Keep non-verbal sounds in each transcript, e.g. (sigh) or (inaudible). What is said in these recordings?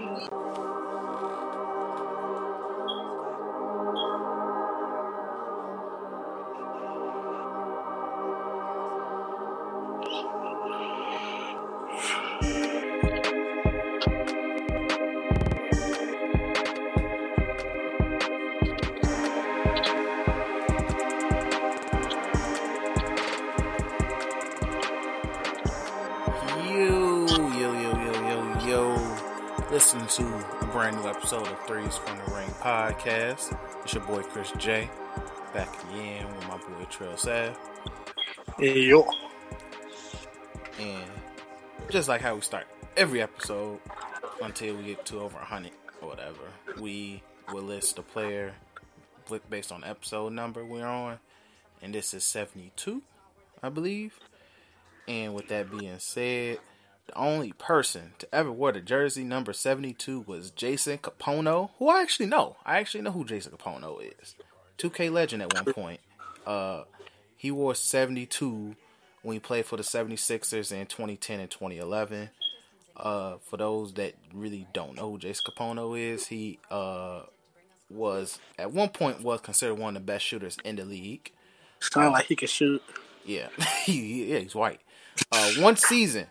Yo, brand new episode of Threes from the Ring podcast. It's your boy Chris Jay. Back again with my boy Trail Sav. Yo. And just like how we start every episode until we get to over 100 or whatever, we will list the player based on episode number we're on. And this is 72, I believe. And with that being said, the only person to ever wear the jersey number 72 was Jason Kapono, who I actually know. I actually know who Jason Kapono is. 2K legend at one point. Uh, he wore 72 when he played for the 76ers in 2010 and 2011. Uh, for those that really don't know who Jason Kapono is, he uh, was at one point was considered one of the best shooters in the league. Sound like he can shoot. Yeah, (laughs) yeah, he's white. Uh, one season,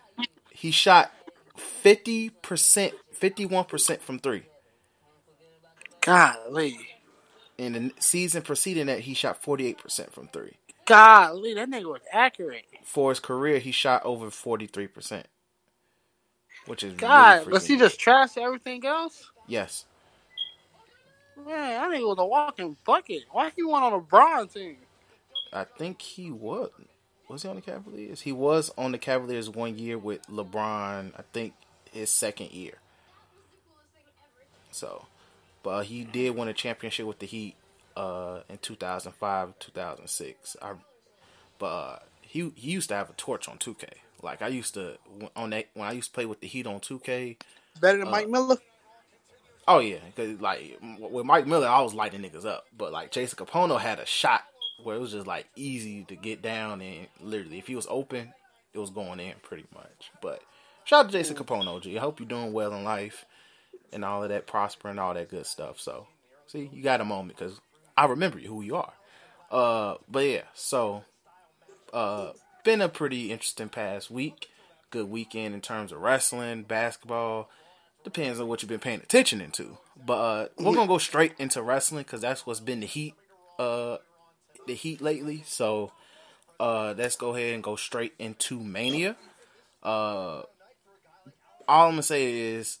he shot fifty percent, fifty-one percent from three. Golly. In the season preceding that, he shot forty-eight percent from three. Golly, that nigga was accurate. For his career, he shot over forty-three percent, which is God, really was he just trash everything else? yes. Man, that nigga was a walking bucket. Why he went on a bronze team? I think he was. Was he on the Cavaliers? He was on the Cavaliers one year with LeBron. I think his second year. So, but he did win a championship with the Heat uh, in 2005, 2006. I, but uh, he he used to have a torch on 2K. Like I used to on that when I used to play with the Heat on 2K. Better than Mike Miller? Oh yeah, because like with Mike Miller, I was lighting niggas up, but like Jason Kapono had a shot where it was just like easy to get down and literally if he was open, it was going in pretty much. But shout out to Jason Kapono, I hope you're doing well in life and all of that, prospering, and all that good stuff. So, see, you got a moment because I remember you who you are. Uh, but yeah, so uh, been a pretty interesting past week. Good weekend in terms of wrestling, basketball. Depends on what you've been paying attention into. But uh, we're gonna go straight into wrestling because that's what's been the heat, uh, the heat lately. So uh, let's go ahead and go straight into Mania. Uh, all I'm gonna say is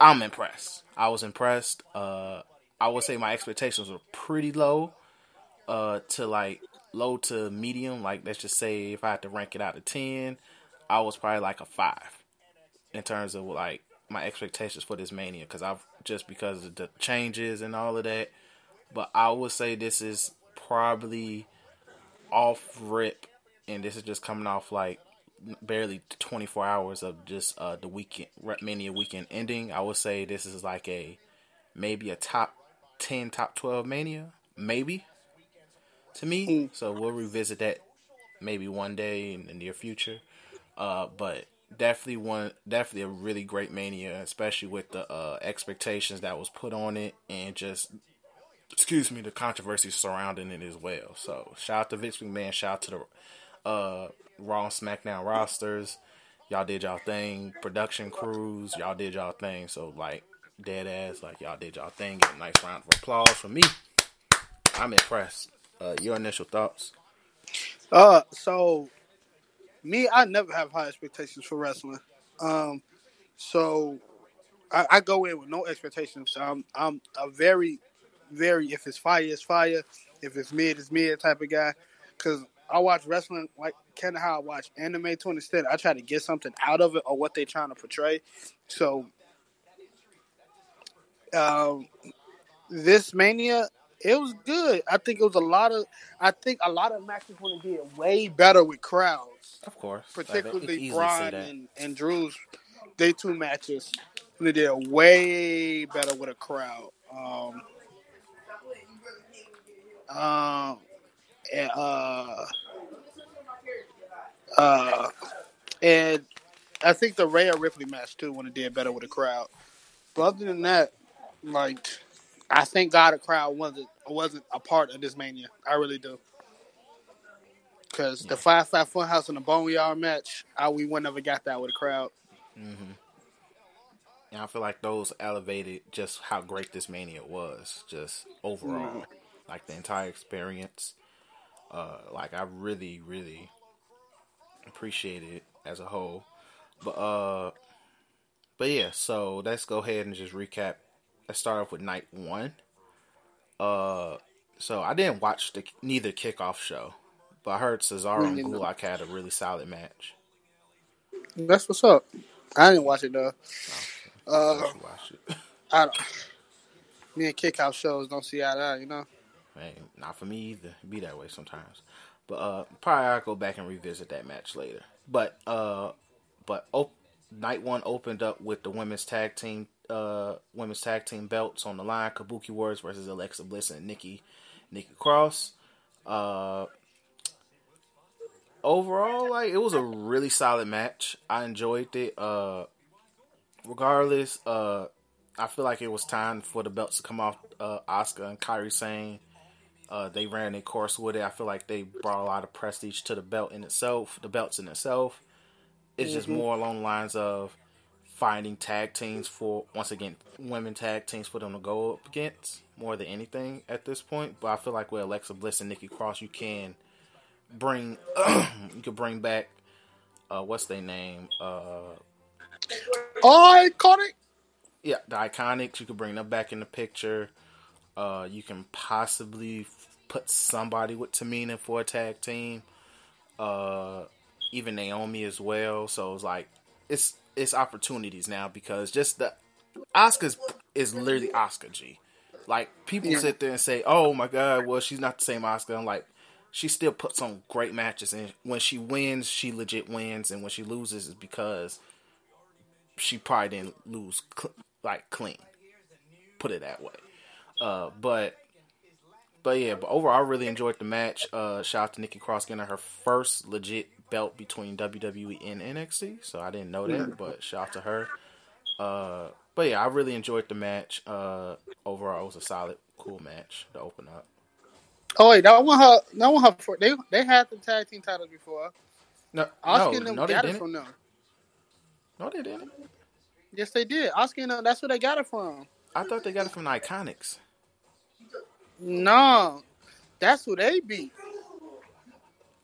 I'm impressed. I was impressed. Uh, I would say my expectations were pretty low, uh, to like low to medium. Like let's just say if I had to rank it out of ten, I was probably like a five in terms of like my expectations for this mania because I've just because of the changes and all of that. But I would say this is probably off rip, and this is just coming off like barely 24 hours of just uh the weekend mania weekend ending. I would say this is like a maybe a top 10, top 12 mania, maybe to me. So we'll revisit that maybe one day in the near future. Uh, but definitely one, definitely a really great mania, especially with the uh, expectations that was put on it and just, excuse me, the controversy surrounding it as well. So shout out to Vince McMahon, shout out to the uh, Raw and SmackDown rosters. Y'all did y'all thing. Production crews, y'all did y'all thing. So like dead ass, like y'all did y'all thing. Get a nice round of applause for me. I'm impressed. Uh, your initial thoughts? Uh, so me, I never have high expectations for wrestling. Um, so I, I go in with no expectations. I'm I'm a very, very if it's fire, it's fire. If it's mid, it's mid type of guy. Cause I watch wrestling like kind of how I watch anime to an extent. I try to get something out of it or what they're trying to portray. So, um, this mania, it was good. I think it was a lot of. I think a lot of matches want to get way better with crowds, Of course. Like, you can particularly Braun and and Drew's. day two matches, they did way better with a crowd. Um, um, and, uh, uh, and I think the Rhea Ripley match too would have did better with a crowd. But other than that, like I think God a crowd wasn't wasn't a part of this mania. I really do. Because the Firefly Funhouse and the boneyard match, I, we would never got that with a crowd. Mm-hmm. And I feel like those elevated just how great this mania was, just overall, mm. Like the entire experience. Uh, like I really, really appreciated it as a whole. But uh, but yeah, so let's go ahead and just recap. Let's start off with night one. Uh, so I didn't watch the neither kickoff show, but I heard Cesaro and Gulak had a really solid match. That's what's up. I didn't watch it though. Oh, uh, watch it. I don't. Me and kickoff shows don't see eye to eye, you know. Hey, not for me either. be that way sometimes. But uh, probably I'll go back and revisit that match later. But uh, but op- night one opened up with the women's tag team uh women's tag team belts on the line. Kabuki Warriors versus Alexa Bliss and Nikki Nikki Cross. Uh, overall, like it was a really solid match. I enjoyed it. Uh, regardless, uh, I feel like it was time for the belts to come off. Uh, Asuka and Kairi Sane uh, they ran a course with it. I feel like they brought a lot of prestige to the belt in itself, the belts in itself. It's mm-hmm. just more along the lines of finding tag teams for once again women tag teams for them to go up against more than anything at this point. But I feel like with Alexa Bliss and Nikki Cross, you can bring (clears throat) you could bring back uh, what's their name? Uh, iconic. Yeah, the iconics. You could bring them back in the picture. Uh, you can possibly put somebody with Tamina for a tag team. Uh, even Naomi as well. So it's like it's it's opportunities now because just the Asuka's is literally Asuka G. Like people yeah. sit there and say, "Oh my God, well she's not the same Asuka." I'm like, she still puts on great matches, and when she wins, she legit wins, and when she loses, is because she probably didn't lose cl- like clean. Put it that way. Uh, but but yeah, but overall, I really enjoyed the match. Uh, shout out to Nikki Cross getting her first legit belt between WWE and NXT. So I didn't know that, but shout out to her. Uh, but yeah, I really enjoyed the match. Uh, overall, it was a solid, cool match to open up. Oh wait, that one her, that one her. They they had the tag team titles before. No, Oscar no, no, they didn't. from them. No, they didn't. Yes, they did. Oscar, that's where they got it from. I thought they got it from the Iconics. No, that's who they beat.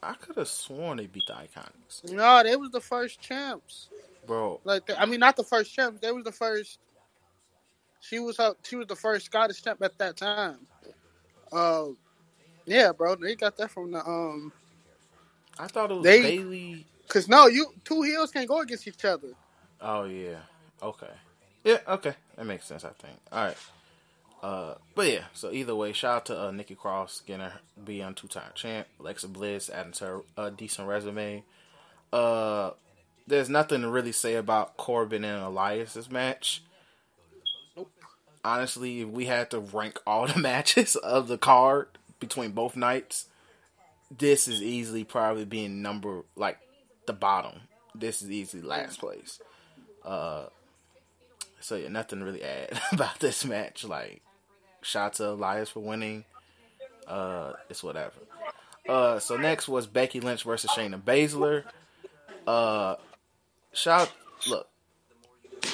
I could have sworn they beat the Iconics. No, they was the first champs, bro. Like, I mean, not the first champs. They was the first. She was her, She was the first Scottish champ at that time. Uh, yeah, bro. They got that from the um. I thought it was they, Bayley. Cause no, you two heels can't go against each other. Oh yeah. Okay. Yeah. Okay. That makes sense. I think. All right. Uh, but yeah, so either way, shout out to uh, Nikki Cross getting her be on two time champ. Alexa Bliss adding to her a decent resume. Uh, there's nothing to really say about Corbin and Elias's match. Nope. Honestly, if we had to rank (laughs) all the matches of the card between both nights, this is easily probably being number like the bottom. This is easily last place. Uh, so yeah, nothing to really add (laughs) about this match. Like Shout out to Elias for winning. Uh, it's whatever. Uh, so next was Becky Lynch versus Shayna Baszler. Uh, shout look,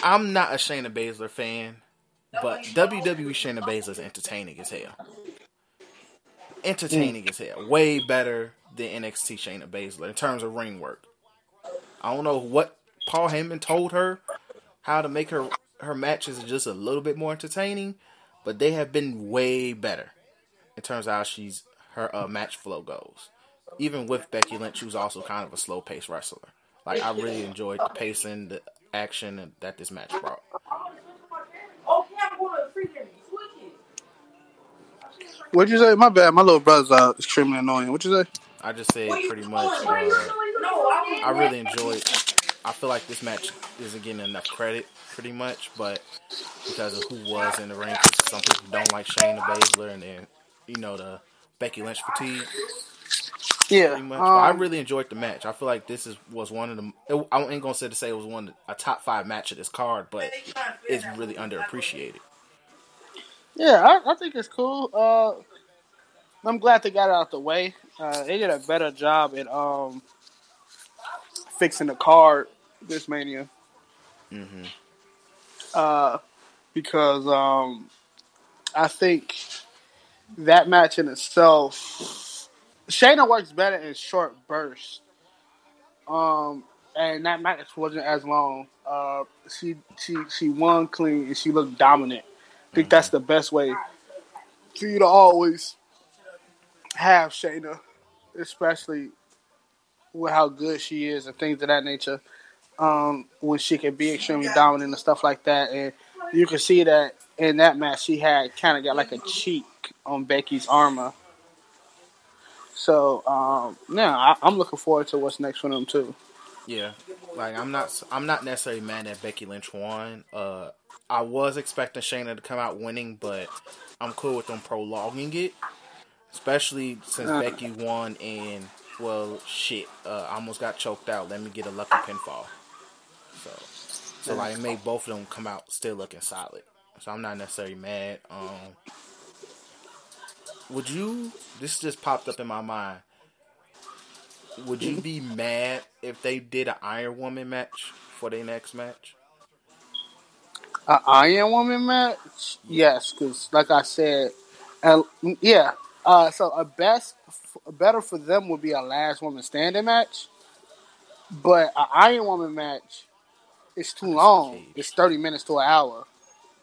I'm not a Shayna Baszler fan, but WWE Shayna Baszler is entertaining as hell. Entertaining as hell. Way better than NXT Shayna Baszler in terms of ring work. I don't know what Paul Heyman told her how to make her her matches just a little bit more entertaining, but they have been way better in terms of how she's her uh, match flow goes. Even with Becky Lynch, who's also kind of a slow paced wrestler. Like I really enjoyed the pacing, the action that this match brought. What'd you say? My bad. My little brother's uh, extremely annoying. What'd you say? I just said pretty much. Uh, I really enjoyed. I feel like this match isn't getting enough credit, pretty much, but because of who was in the ring, some people don't like Shayna Baszler, and then you know the Becky Lynch fatigue. Yeah, but I um, really enjoyed the match. I feel like this is was one of the. It, I ain't gonna say to say it was one a top five match of this card, but it's really underappreciated. Yeah, I, I think it's cool. Uh, I'm glad they got it out the way. Uh, they did a better job at um, fixing the card this mania. hmm Uh, because um, I think that match in itself, Shayna works better in short bursts. Um, and that match wasn't as long. Uh, she she she won clean and she looked dominant. I think that's the best way for you to always have Shayna, especially with how good she is and things of that nature. Um, when she can be extremely dominant and stuff like that, and you can see that in that match she had kind of got like a cheek on Becky's armor. So um, yeah, I, I'm looking forward to what's next for them too. Yeah, like I'm not. I'm not necessarily mad that Becky Lynch won. Uh, I was expecting Shayna to come out winning, but I'm cool with them prolonging it, especially since Uh. Becky won and well, shit, uh, I almost got choked out. Let me get a lucky pinfall. So, so like it made both of them come out still looking solid. So I'm not necessarily mad. Um, would you? This just popped up in my mind. Would you be mad if they did an Iron Woman match for their next match? A Iron Woman match, yes, because like I said, uh, yeah. Uh, so a best, better for them would be a last woman standing match, but an Iron Woman match is too long. It's thirty minutes to an hour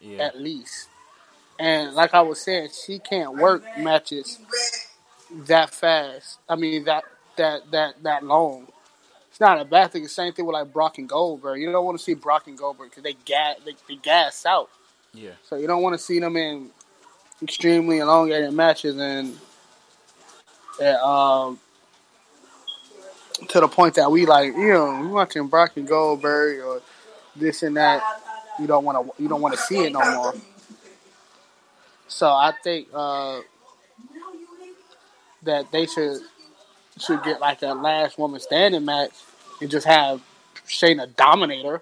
Yeah, at least. And like I was saying, she can't work matches that fast. I mean that that that that long. It's not a bad thing. The same thing with like Brock and Goldberg. You don't want to see Brock and Goldberg because they gas they, they gas out. yeah, So you don't want to see them in extremely elongated matches and, and um to the point that we like you know we watching Brock and Goldberg or this and that. You don't want to you don't want to see it no more. So I think uh, that they should should get like a last woman standing match and just have Shayna dominate her.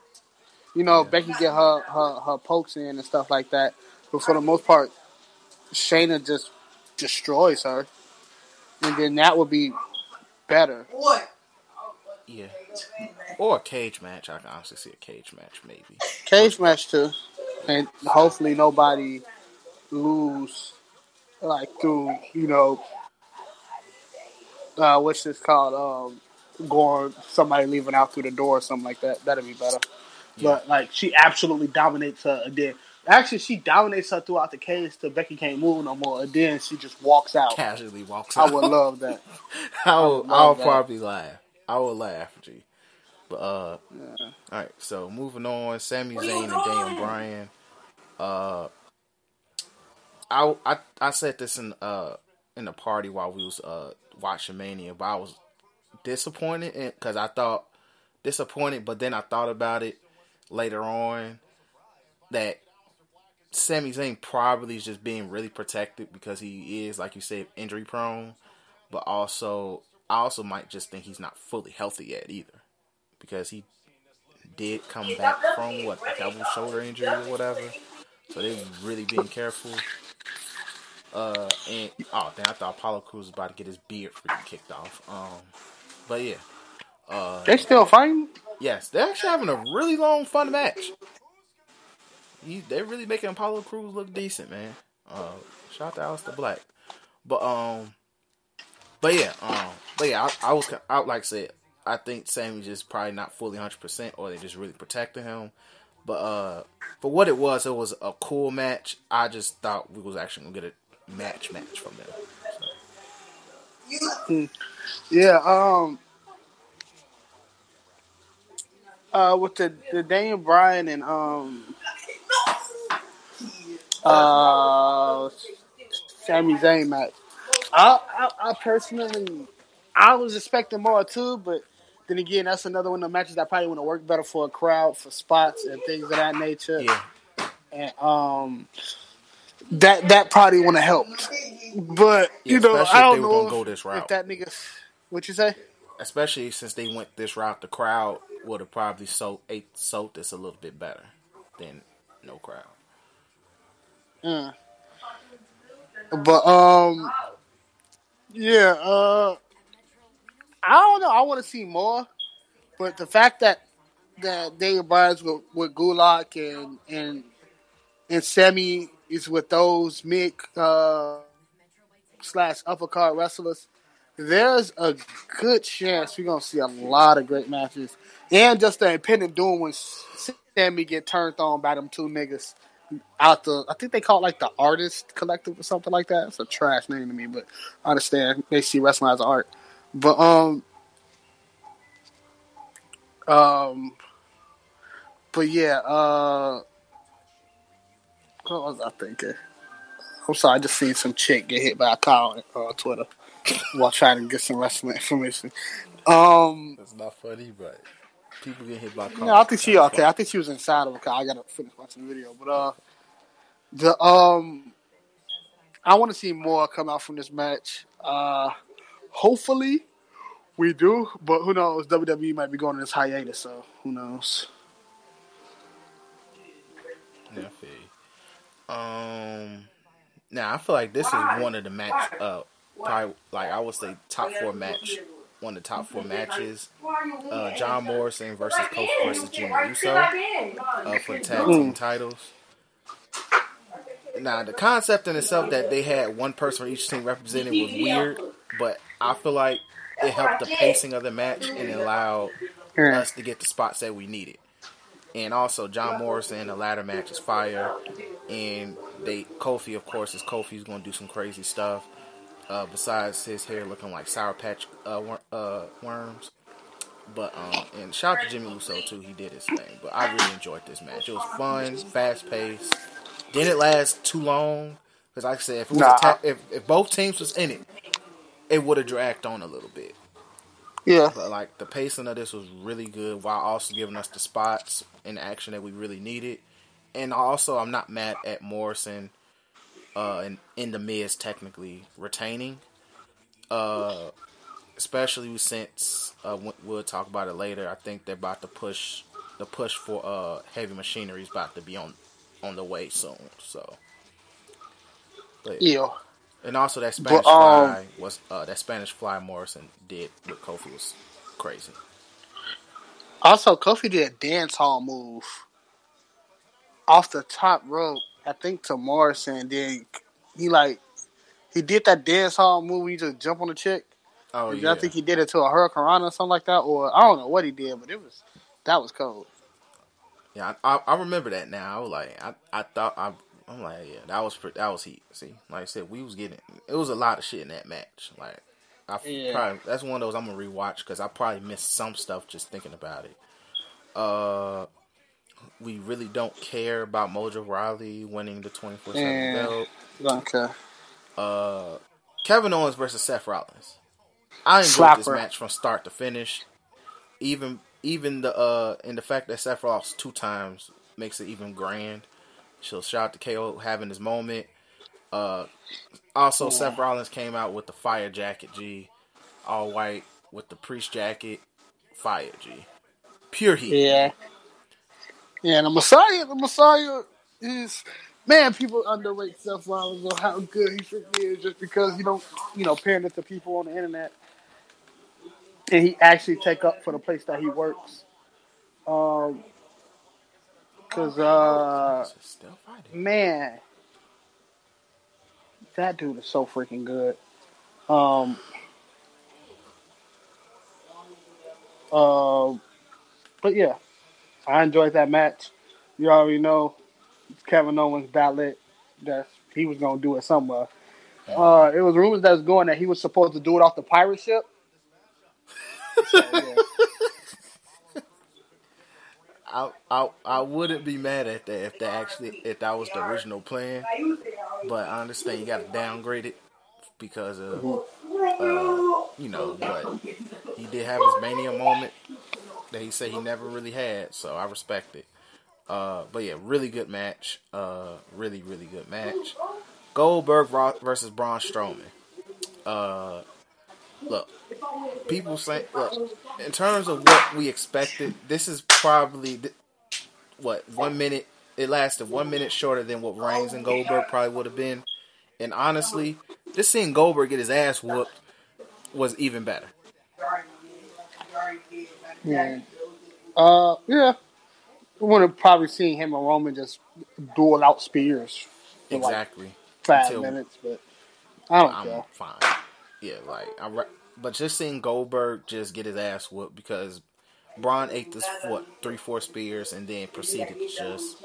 You know, Yeah. Becky get her, her her pokes in and stuff like that. But for the most part, Shayna just destroys her, and then that would be better. yeah. Or a cage match. I can honestly see a cage match maybe. Cage match too, and hopefully nobody lose like through you know uh, what's this called um going somebody leaving out through the door or something like that. That'd be better. But like she absolutely dominates her then actually she dominates her throughout the cage till Becky can't move no more and then she just walks out. Casually walks out. I would love that. (laughs) I would, love I would probably laugh. I would laugh, G. But uh, all right. So moving on, Sami Zayn and Daniel Bryan. Uh, I I I said this in uh in the party while we was uh watching Mania, but I was disappointed because I thought disappointed, but then I thought about it later on that Sami Zayn probably is just being really protected because he is, like you said, injury prone. But also, I also might just think he's not fully healthy yet either, because he did come back from what a double shoulder injury or whatever. So they're really being careful. Uh, and oh, then I thought Apollo Crews was about to get his beard freaking kicked off. Um, but yeah, uh, They still fighting? Yes, they're actually having a really long, fun match. You, they're really making Apollo Crews look decent, man. Uh, shout out to Aleister Black, but um, but yeah, um, but yeah, I, I was I like I said, I think Sami's just probably not fully hundred percent, or they just really protecting him. But uh, for what it was, it was a cool match. I just thought we was actually gonna get a match match from them. Yeah, um uh with the the Daniel Bryan and um uh Sami Zayn match. I, I I personally I was expecting more too, but then again that's another one of the matches that probably want to work better for a crowd for spots and things of that nature. Yeah, And um that that probably would have helped. But Yeah, you know, I if they don't were know gonna go if, this if route. that nigga What you say? Especially since they went this route, the crowd would have probably sold sold this a little bit better than no crowd. Mm. But um, yeah. Uh, I don't know. I want to see more, but the fact that that Daniel Bryan's with, with Gulak and and and Sami is with those mid uh, slash uppercard wrestlers, there's a good chance we're gonna see a lot of great matches. And just the impending doom when Sami get turned on by them two niggas out the I think they call it like the artist collective or something like that. It's a trash name to me, but I understand they see wrestling as art. But um um but yeah, uh what was I thinking? I'm sorry, I just seen some chick get hit by a car on uh, Twitter (laughs) while trying to get some wrestling information. Um That's not funny, but people get hit by cars. No, I think she okay. I think she was inside of a car. I gotta finish watching the video, but uh, the um, I want to see more come out from this match. Uh, hopefully we do, but who knows? WWE might be going on this hiatus, so who knows? Yeah, I feel you. Um, now I feel like this is one of the match. Uh, probably like I would say top four match one of the top four matches. Uh, John Morrison versus Kofi versus Jimmy Uso uh, for tag team titles. Now, the concept in itself that they had one person from each team represented was weird, but I feel like it helped the pacing of the match and allowed us to get the spots that we needed. And also, John Morrison, the ladder match is fire, and they Kofi, of course, is Kofi's going to do some crazy stuff. Uh, besides his hair looking like Sour Patch uh, wor- uh, worms. But um, and shout out to Jimmy Uso too. He did his thing. But I really enjoyed this match. It was fun, fast paced. Didn't last too long because, like I said, if, it was Nah, ta- if if both teams was in it, it would have dragged on a little bit. Yeah, But like the pacing of this was really good, while also giving us the spots and action that we really needed. And also, I'm not mad at Morrison uh, in, in the Miz technically retaining, uh, especially since uh, we- we'll talk about it later. I think they're about to push the push for uh, heavy machinery is about to be on on the way soon. So, but, yeah. and also that Spanish But, um, fly was uh, that Spanish fly Morrison did with Kofi was crazy. Also, Kofi did a dance hall move off the top rope. I think to Morrison. Then he like he did that dance hall move. He just jump on the chick. Oh I yeah, think he did it to a hurricane or something like that, or I don't know what he did, but it was that was cold. yeah. I, I, I remember that now. I was like, I, I thought I, I'm like, yeah, that was that was heat. See, like I said, we was getting it was a lot of shit in that match. Like, I Yeah. probably that's one of those I'm gonna rewatch because I probably missed some stuff just thinking about it. Uh, we really don't care about Mojo Rawley winning the 24 seven Yeah. belt. Okay. uh, Kevin Owens versus Seth Rollins. I enjoyed this match from start to finish. Even even the uh and the fact that Seth lost two times makes it even grand. So shout out to KO having his moment. Uh, also Seth Rollins came out with the fire jacket G, all white with the priest jacket, fire G, pure heat. Yeah. Yeah, and the Messiah, the Messiah is man. People underrate Seth Rollins on how good he freaking is just because you don't, you know, pander to people on the internet, and he actually take up for the place that he works. Um, cause uh, man, that dude is so freaking good. Um, um, but yeah, I enjoyed that match. You already know Kevin Owens ballot that he was gonna do it somewhere. Uh, it was rumors that was going that he was supposed to do it off the pirate ship. So, yeah. (laughs) I, I I wouldn't be mad at that if that actually if that was the original plan, but I understand you got to downgrade it because of uh, you know what he did have his mania moment that he said he never really had, so I respect it. Uh, but yeah, really good match. Uh, really really good match. Goldberg versus Braun Strowman. Uh, look, people say, look, in terms of what we expected, this is probably what one minute. It lasted one minute shorter than what Reigns and Goldberg probably would have been. And honestly, just seeing Goldberg get his ass whooped was even better. Yeah. Uh, yeah. We would have probably seen him and Roman just duel out spears. Exactly. Like five Until minutes, but I don't I'm care. Fine. Yeah, like I. Re- but just seeing Goldberg just get his ass whooped because Braun ate this what three four spears and then proceeded to just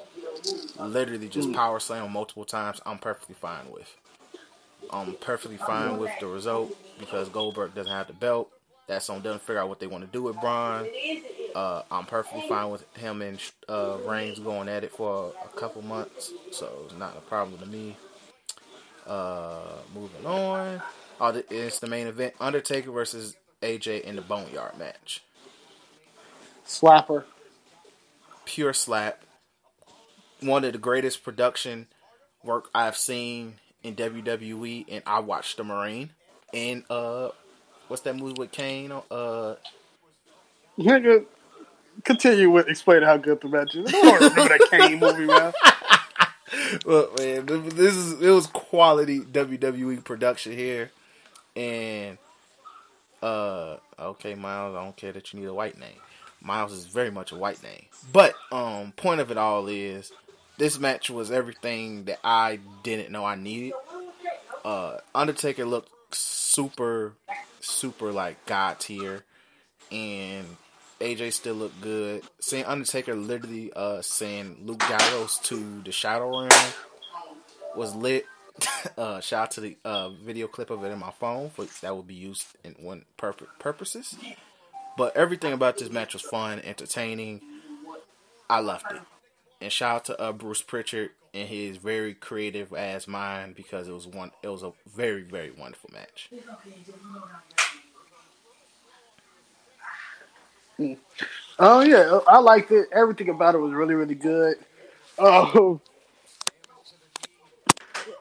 literally just hmm. power slam multiple times. I'm perfectly fine with. I'm perfectly fine with the result because Goldberg doesn't have the belt. That's on them to figure out what they want to do with Braun. Uh, I'm perfectly fine with him and uh, Reigns going at it for a couple months, so it's not a problem to me. Uh, moving on, oh, it's the main event: Undertaker versus AJ in the Boneyard match. Slapper, pure slap. One of the greatest production work I've seen in WWE, and I watched the Marine and uh, what's that movie with Kane? Uh, nigga, continue with explaining how good the match is. I don't remember that Kane movie, man. (laughs) Look, man, this is it was quality WWE production here, and uh, okay, Miles, I don't care that you need a white name. Miles is very much a white name, but um, point of it all is this match was everything that I didn't know I needed. Uh, Undertaker looked super, super like god tier, and AJ still looked good. Seeing Undertaker literally uh saying Luke Gallows to the Shadow Realm was lit. (laughs) uh, shout out to the uh, video clip of it in my phone for that will be used in one purpose purposes. But everything about this match was fun, entertaining. I loved it. And shout out to uh, Bruce Pritchard and his very creative ass mind because it was one. It was a very very wonderful match. Oh yeah, I liked it. Everything about it was really really good. Um,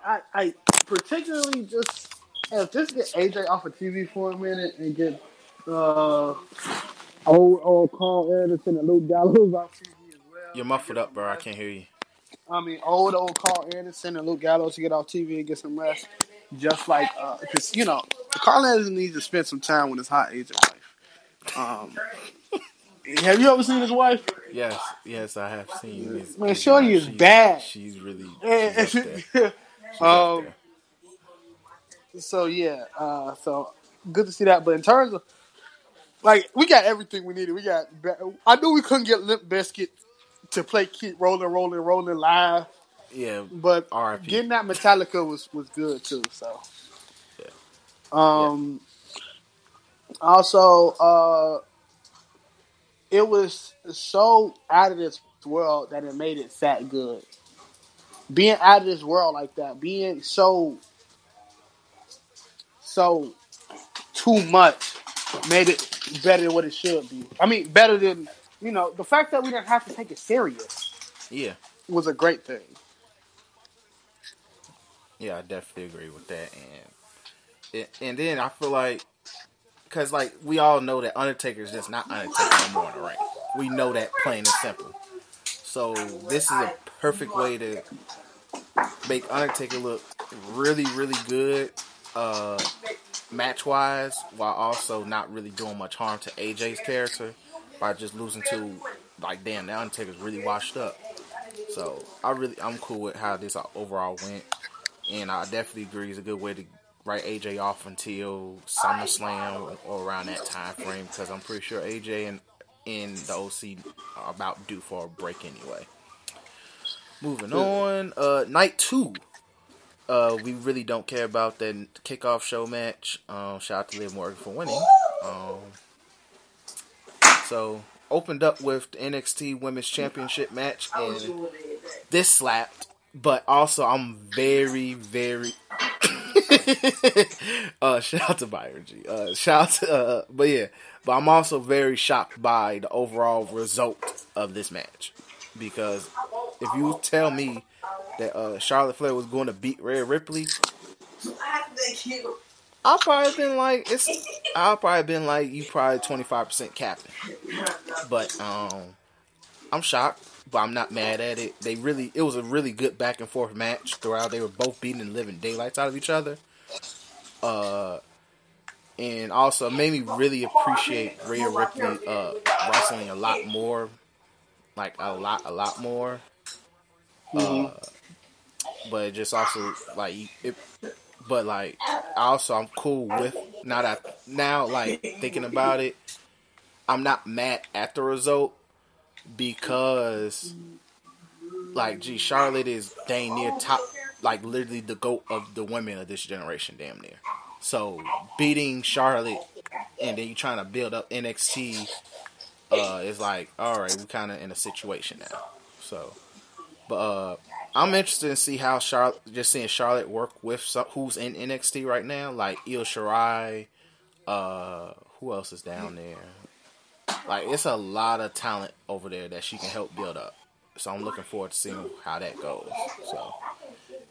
I, I particularly just if just get AJ off of TV for a minute and get uh old old Karl Anderson and Luke Gallows off TV as well. you're muffled up, bro. I can't hear you. I mean, old old Karl Anderson and Luke Gallows to get off TV and get some rest. Just like, because uh, you know, Karl Anderson needs to spend some time with his hot agent wife. Um, have you ever seen his wife? Yes, yes, I have seen. His, Man, Shorty is bad. She's really. She's (laughs) she's um. So yeah, uh, so good to see that. But in terms of like, we got everything we needed. We got. I knew we couldn't get Limp Bizkit to play keep rolling, rolling, rolling live. Yeah, but RIP. getting that Metallica was was good too. So, yeah. Um. Yeah. Also, uh, it was so out of this world that it made it that good. Being out of this world like that, being so so too much, made it better than what it should be. I mean, better than you know, the fact that we didn't have to take it serious, yeah, was a great thing. Yeah, I definitely agree with that, and and then I feel like because like we all know that Undertaker is just not Undertaker no more in the ring. We know that plain and simple. So this is a perfect way to make Undertaker look really, really good, uh, match wise, while also not really doing much harm to AJ's character by just losing to like damn the Undertaker's really washed up. So I really I'm cool with how this overall went, and I definitely agree it's a good way to write AJ off until SummerSlam or around that time frame because I'm pretty sure AJ and in the OC are about due for a break anyway. Moving on, uh, night two. Uh, we really don't care about that kickoff show match. Um, shout out to Liv Morgan for winning. Um, so opened up with the NXT Women's Championship match, and this slapped. But also, I'm very, very. (laughs) uh, shout out to Byron G. Uh, shout out to, uh, but yeah, but I'm also very shocked by the overall result of this match because if you tell me that uh, Charlotte Flair was going to beat Rhea Ripley, I'll probably been like it's. I've probably been like you probably twenty five percent capping, but um, I'm shocked, but I'm not mad at it. They really, it was a really good back and forth match throughout. They were both beating and living daylights out of each other. Uh, and also made me really appreciate Rhea Ripley uh wrestling a lot more, like a lot, a lot more. Uh, but it just also like it but like also I'm cool with now that now like thinking about it, I'm not mad at the result because like gee Charlotte is dang near top like literally the goat of the women of this generation damn near. So beating Charlotte and then you trying to build up NXT uh is like all right, we kind of in a situation now. So but uh I'm interested to see how Charlotte, just seeing Charlotte work with some, who's in NXT right now, like Io Shirai. Uh, who else is down there? Like, it's a lot of talent over there that she can help build up. So I'm looking forward to seeing how that goes. So,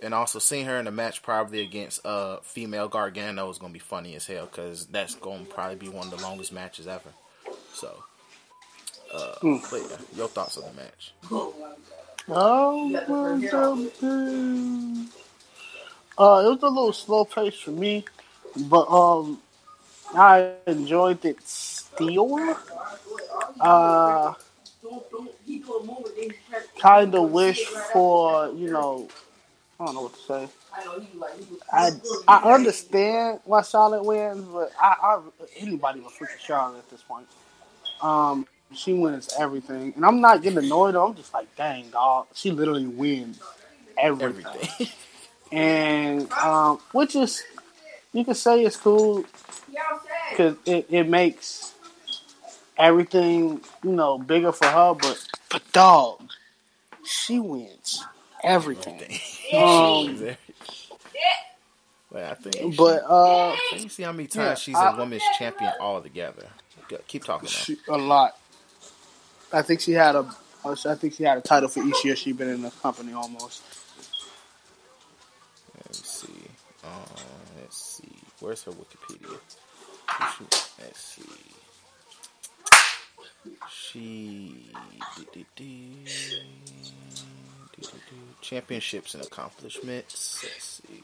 and also seeing her in a match probably against uh female Gargano is gonna be funny as hell because that's gonna probably be one of the longest matches ever. So, uh, but yeah, your thoughts on the match? Oh, it was a little slow pace for me, but um, I enjoyed it still. Uh, kind of wish for you know, I don't know what to say. I I understand why Charlotte wins, but I, I anybody would switch to Charlotte at this point. Um, she wins everything, and I'm not getting annoyed. I'm just like, dang, dog, she literally wins everything, everything. (laughs) and um, which is you can say it's cool because it, it makes everything you know bigger for her. But but dog, she wins everything. (laughs) um, but I think, but uh, you see how many times yeah, she's a women's champion all together. Keep talking. She, a lot. I think she had a. I think she had a title for each year she's been in the company almost. Let's see. Uh, let's see. Where's her Wikipedia? Let's see. She championships and accomplishments. Let's see.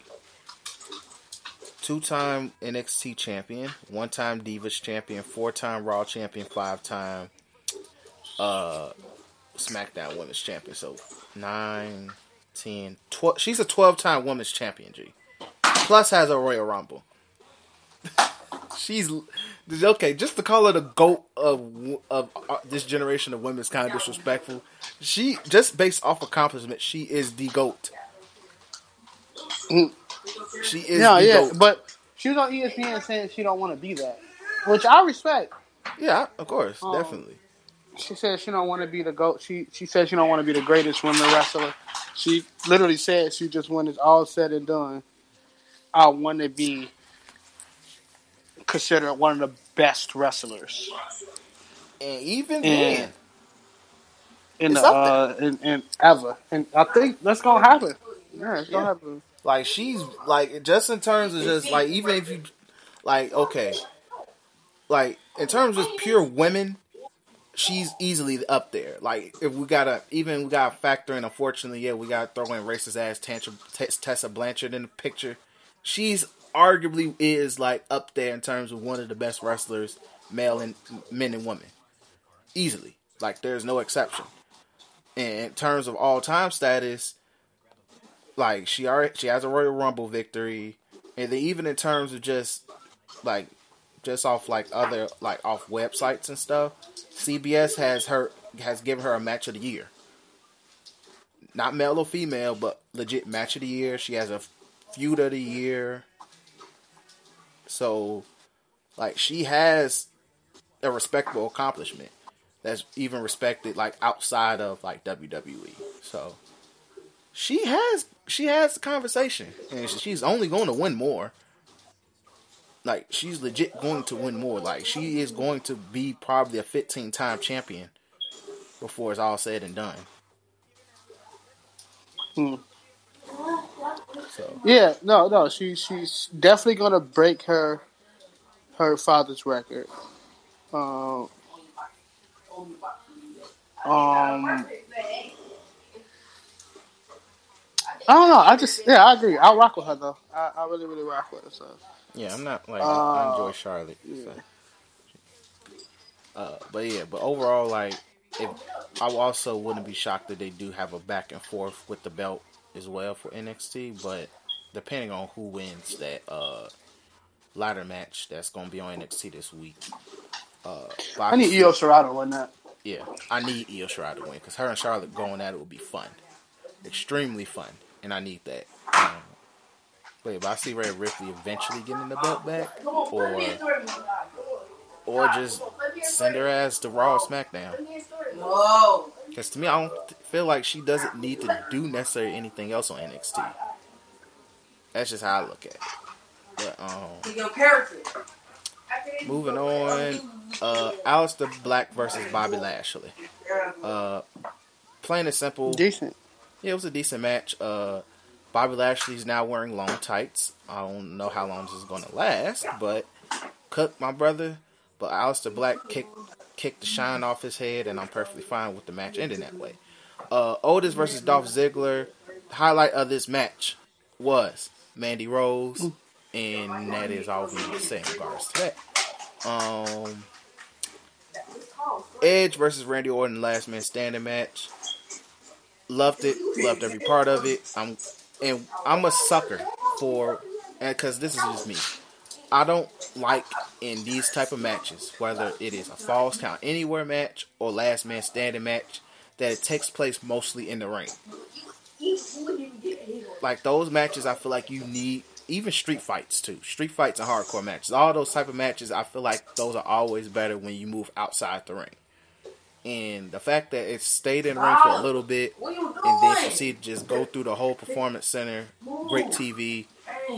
Two-time NXT champion, one-time Divas champion, four-time Raw champion, five-time uh SmackDown Women's Champion. So 9, 10, 12. She's a 12 time Women's Champion, G. Plus has a Royal Rumble. (laughs) She's okay. Just to call her the goat of of uh, this generation of women is kind of disrespectful. She just based off accomplishment, she is the goat. Mm. She is yeah, yeah. Goat. But she was on ESPN saying she don't want to be that, which I respect. Yeah, of course, um, definitely she said she don't want to be the goat. She she said she don't want to be the greatest women wrestler. She literally said she just when it's all said and done, I want to be considered one of the best wrestlers. And even then, in the uh, in, in ever, and I think that's gonna happen. Yeah, it's gonna happen. Like she's like just in terms of just like even if you like okay, like in terms of pure women she's easily up there. Like if we gotta even we gotta factor in. Unfortunately, yeah, we gotta throw in racist ass Tessa Blanchard in the picture. She's arguably is like up there in terms of one of the best wrestlers, male and men and women, easily. Like there's no exception. And in terms of all time status, like she already she has a Royal Rumble victory, and then even in terms of just like just off like other like off websites and stuff, CBS has her has given her a match of the year. Not male or female, but legit match of the year. She has a feud of the year. So, like, she has a respectable accomplishment that's even respected like outside of like WWE. So, she has she has the conversation, and she's only going to win more like she's legit going to win more. Like she is going to be probably a 15 time champion before it's all said and done. Hmm. So Yeah, no, no, she she's definitely gonna break her her father's record. Um, um, I don't know. I just yeah, I agree. I'll rock with her though. I, I really really rock with her. So yeah, I'm not like I, I enjoy Uh, Charlotte. so. Uh, but yeah, but overall, like, if I also wouldn't be shocked that they do have a back and forth with the belt as well for NXT. But depending on who wins that uh ladder match that's gonna be on NXT this week, uh, I need Io Shirai to win that. Yeah, I need Io Shirai to win because her and Charlotte going at it would be fun, extremely fun, and I need that. Um, but, yeah, but I see Rhea Ripley eventually getting the belt back, or or just send her ass to Raw or SmackDown. Whoa. Because to me, I don't feel like she doesn't need to do necessarily anything else on NXT. That's just how I look at it. But um, Your character. moving on, uh, Aleister Black versus Bobby Lashley. Uh, plain and simple. Decent. Yeah, it was a decent match. Uh, Bobby Lashley's now wearing long tights. I don't know how long this is going to last, but Cook, my brother, but Aleister Black kicked kicked the shine off his head, and I'm perfectly fine with the match ending that way. Uh, Otis versus Dolph Ziggler. The Highlight of this match was Mandy Rose, and that is all we need to say in regards to that. Um, Edge versus Randy Orton, last man standing match. Loved it. Loved every part of it. I'm and I'm a sucker for because this is just me. I don't like in these type of matches, whether it is a falls count anywhere match or last man standing match, that it takes place mostly in the ring. Like those matches, I feel like you need even street fights too. Street fights and hardcore matches, all those type of matches, I feel like those are always better when you move outside the ring. And the fact that it stayed in the ring for a little bit and then doing? proceed to just go through the whole performance center, great TV.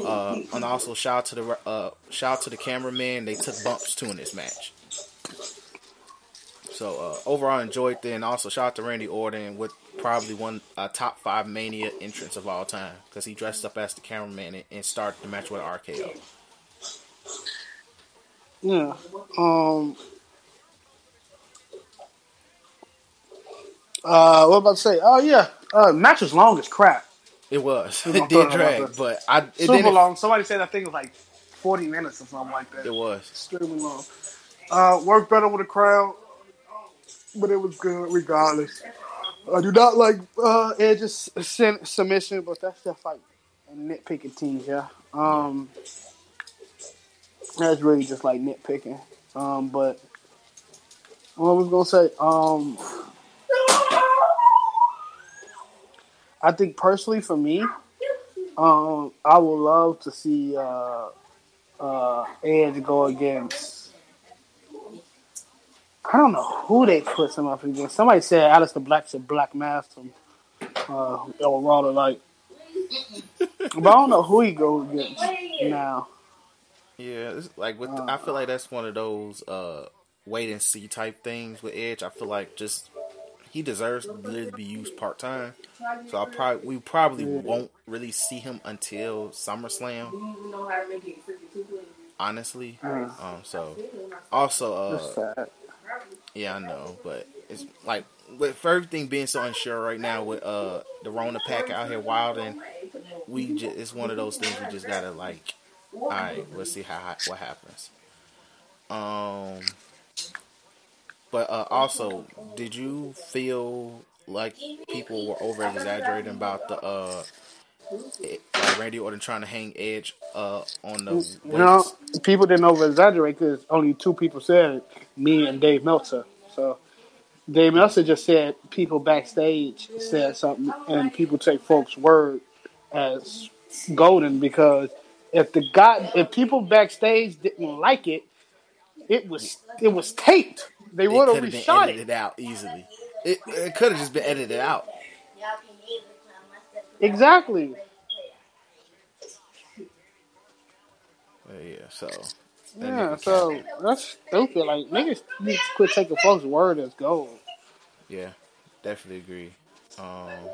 Uh, and also shout out to the uh, shout out to the cameraman. They took bumps too in this match. So uh, overall, enjoyed it, and also shout out to Randy Orton with probably one uh, top five Mania entrance of all time because he dressed up as the cameraman and, and started the match with RKO. Yeah. Um. Uh, what about to say? Oh yeah, uh, match was long as crap. It was. It did drag, but I it Super didn't. long. Somebody said that thing was like forty minutes or something like that. It was. Extremely long. Uh, worked better with a crowd, but it was good regardless. I do not like uh, Edge's submission, but that's just like a nitpicking team, yeah. Um, that's really just like nitpicking. Um, but what was gonna say? Um, I think personally for me, um, I would love to see uh, uh, Edge go against. I don't know who they put him up against. Somebody said Aleister Black should black mask him. Uh, or rather, like, but I don't know who he goes against now. Yeah, it's like with I feel like that's one of those uh wait and see type things with Edge. I feel like just he deserves to be used part time. So I probably we probably won't really see him until SummerSlam, You know how to make it 52 plays. honestly. Um so also uh yeah, I know, but it's like with everything being so unsure right now with uh the Rona pack out here wild and we just it's one of those things we just gotta like all right, we'll see how what happens. Um, but uh, also, did you feel like people were over exaggerating about the uh, like Randy Orton trying to hang Edge uh on the weights? Know, people didn't over exaggerate because only two people said it, me and Dave Meltzer. So Dave Meltzer just said people backstage said something, and people take folks' word as golden because if the guy, if people backstage didn't like it, it was it was taped. They would have reshot edited it. out easily. It it could have just been edited out. Exactly. Uh, yeah, so Yeah, so that's stupid. Like niggas need to quit taking folks' word as gold. yeah, definitely agree. Um,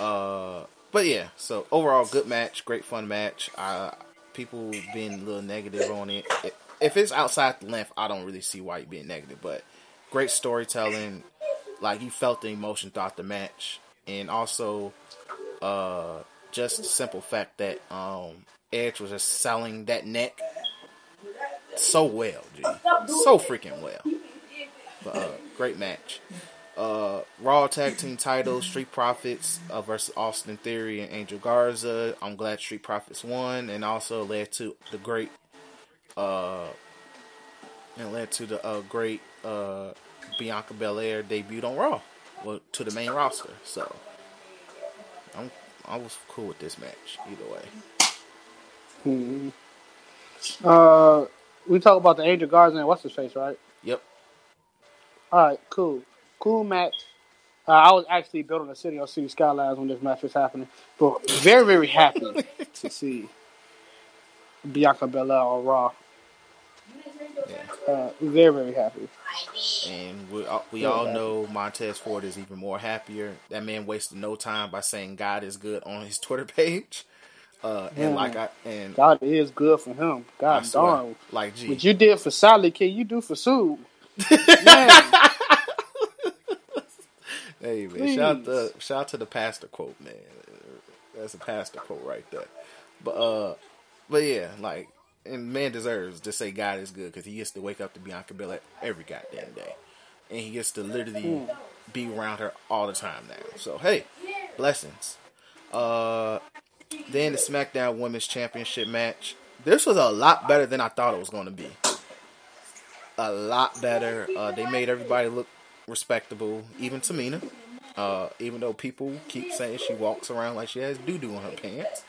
Uh, but yeah, so overall, good match, great fun match. Uh, people being a little negative on it. If it's outside the length, I don't really see why you being negative. But great storytelling. Like you felt the emotion throughout the match, and also uh, just the simple fact that um, Edge was just selling that neck so well, G. so freaking well. But, uh, great match. Uh, Raw Tag Team titles, Street Profits uh, versus Austin Theory and Angel Garza. I'm glad Street Profits won, and also led to the great, uh, and led to the uh, great uh, Bianca Belair debut on Raw, well, to the main roster. So, I'm I was cool with this match either way. Hmm. Uh, we talk about the Angel Garza and what's his face, right? Yep. All right, cool, cool match. Uh, I was actually building a city on City Skylines when this match was happening, but very, very happy (laughs) to see Bianca Belair on Raw. Yeah. Uh, very, very happy. And we, uh, we all know Montez Ford is even more happier. That man wasted no time by saying God is good on his (laughs) Twitter page. Uh, and Yeah. like I and God is good for him. God darn. like gee, What you did for Sally, can you do for Sue? Hey man, shout out to shout out to the pastor quote, man. That's a pastor quote right there. But uh, but yeah, like and man deserves to say God is good because he gets to wake up to Bianca Belair every goddamn day, and he gets to literally be around her all the time now. So hey, blessings. Uh, then the SmackDown Women's Championship match. This was a lot better than I thought it was going to be. A lot better. Uh, they made everybody look respectable, even Tamina. Uh, even though people keep saying she walks around like she has doo doo on her pants,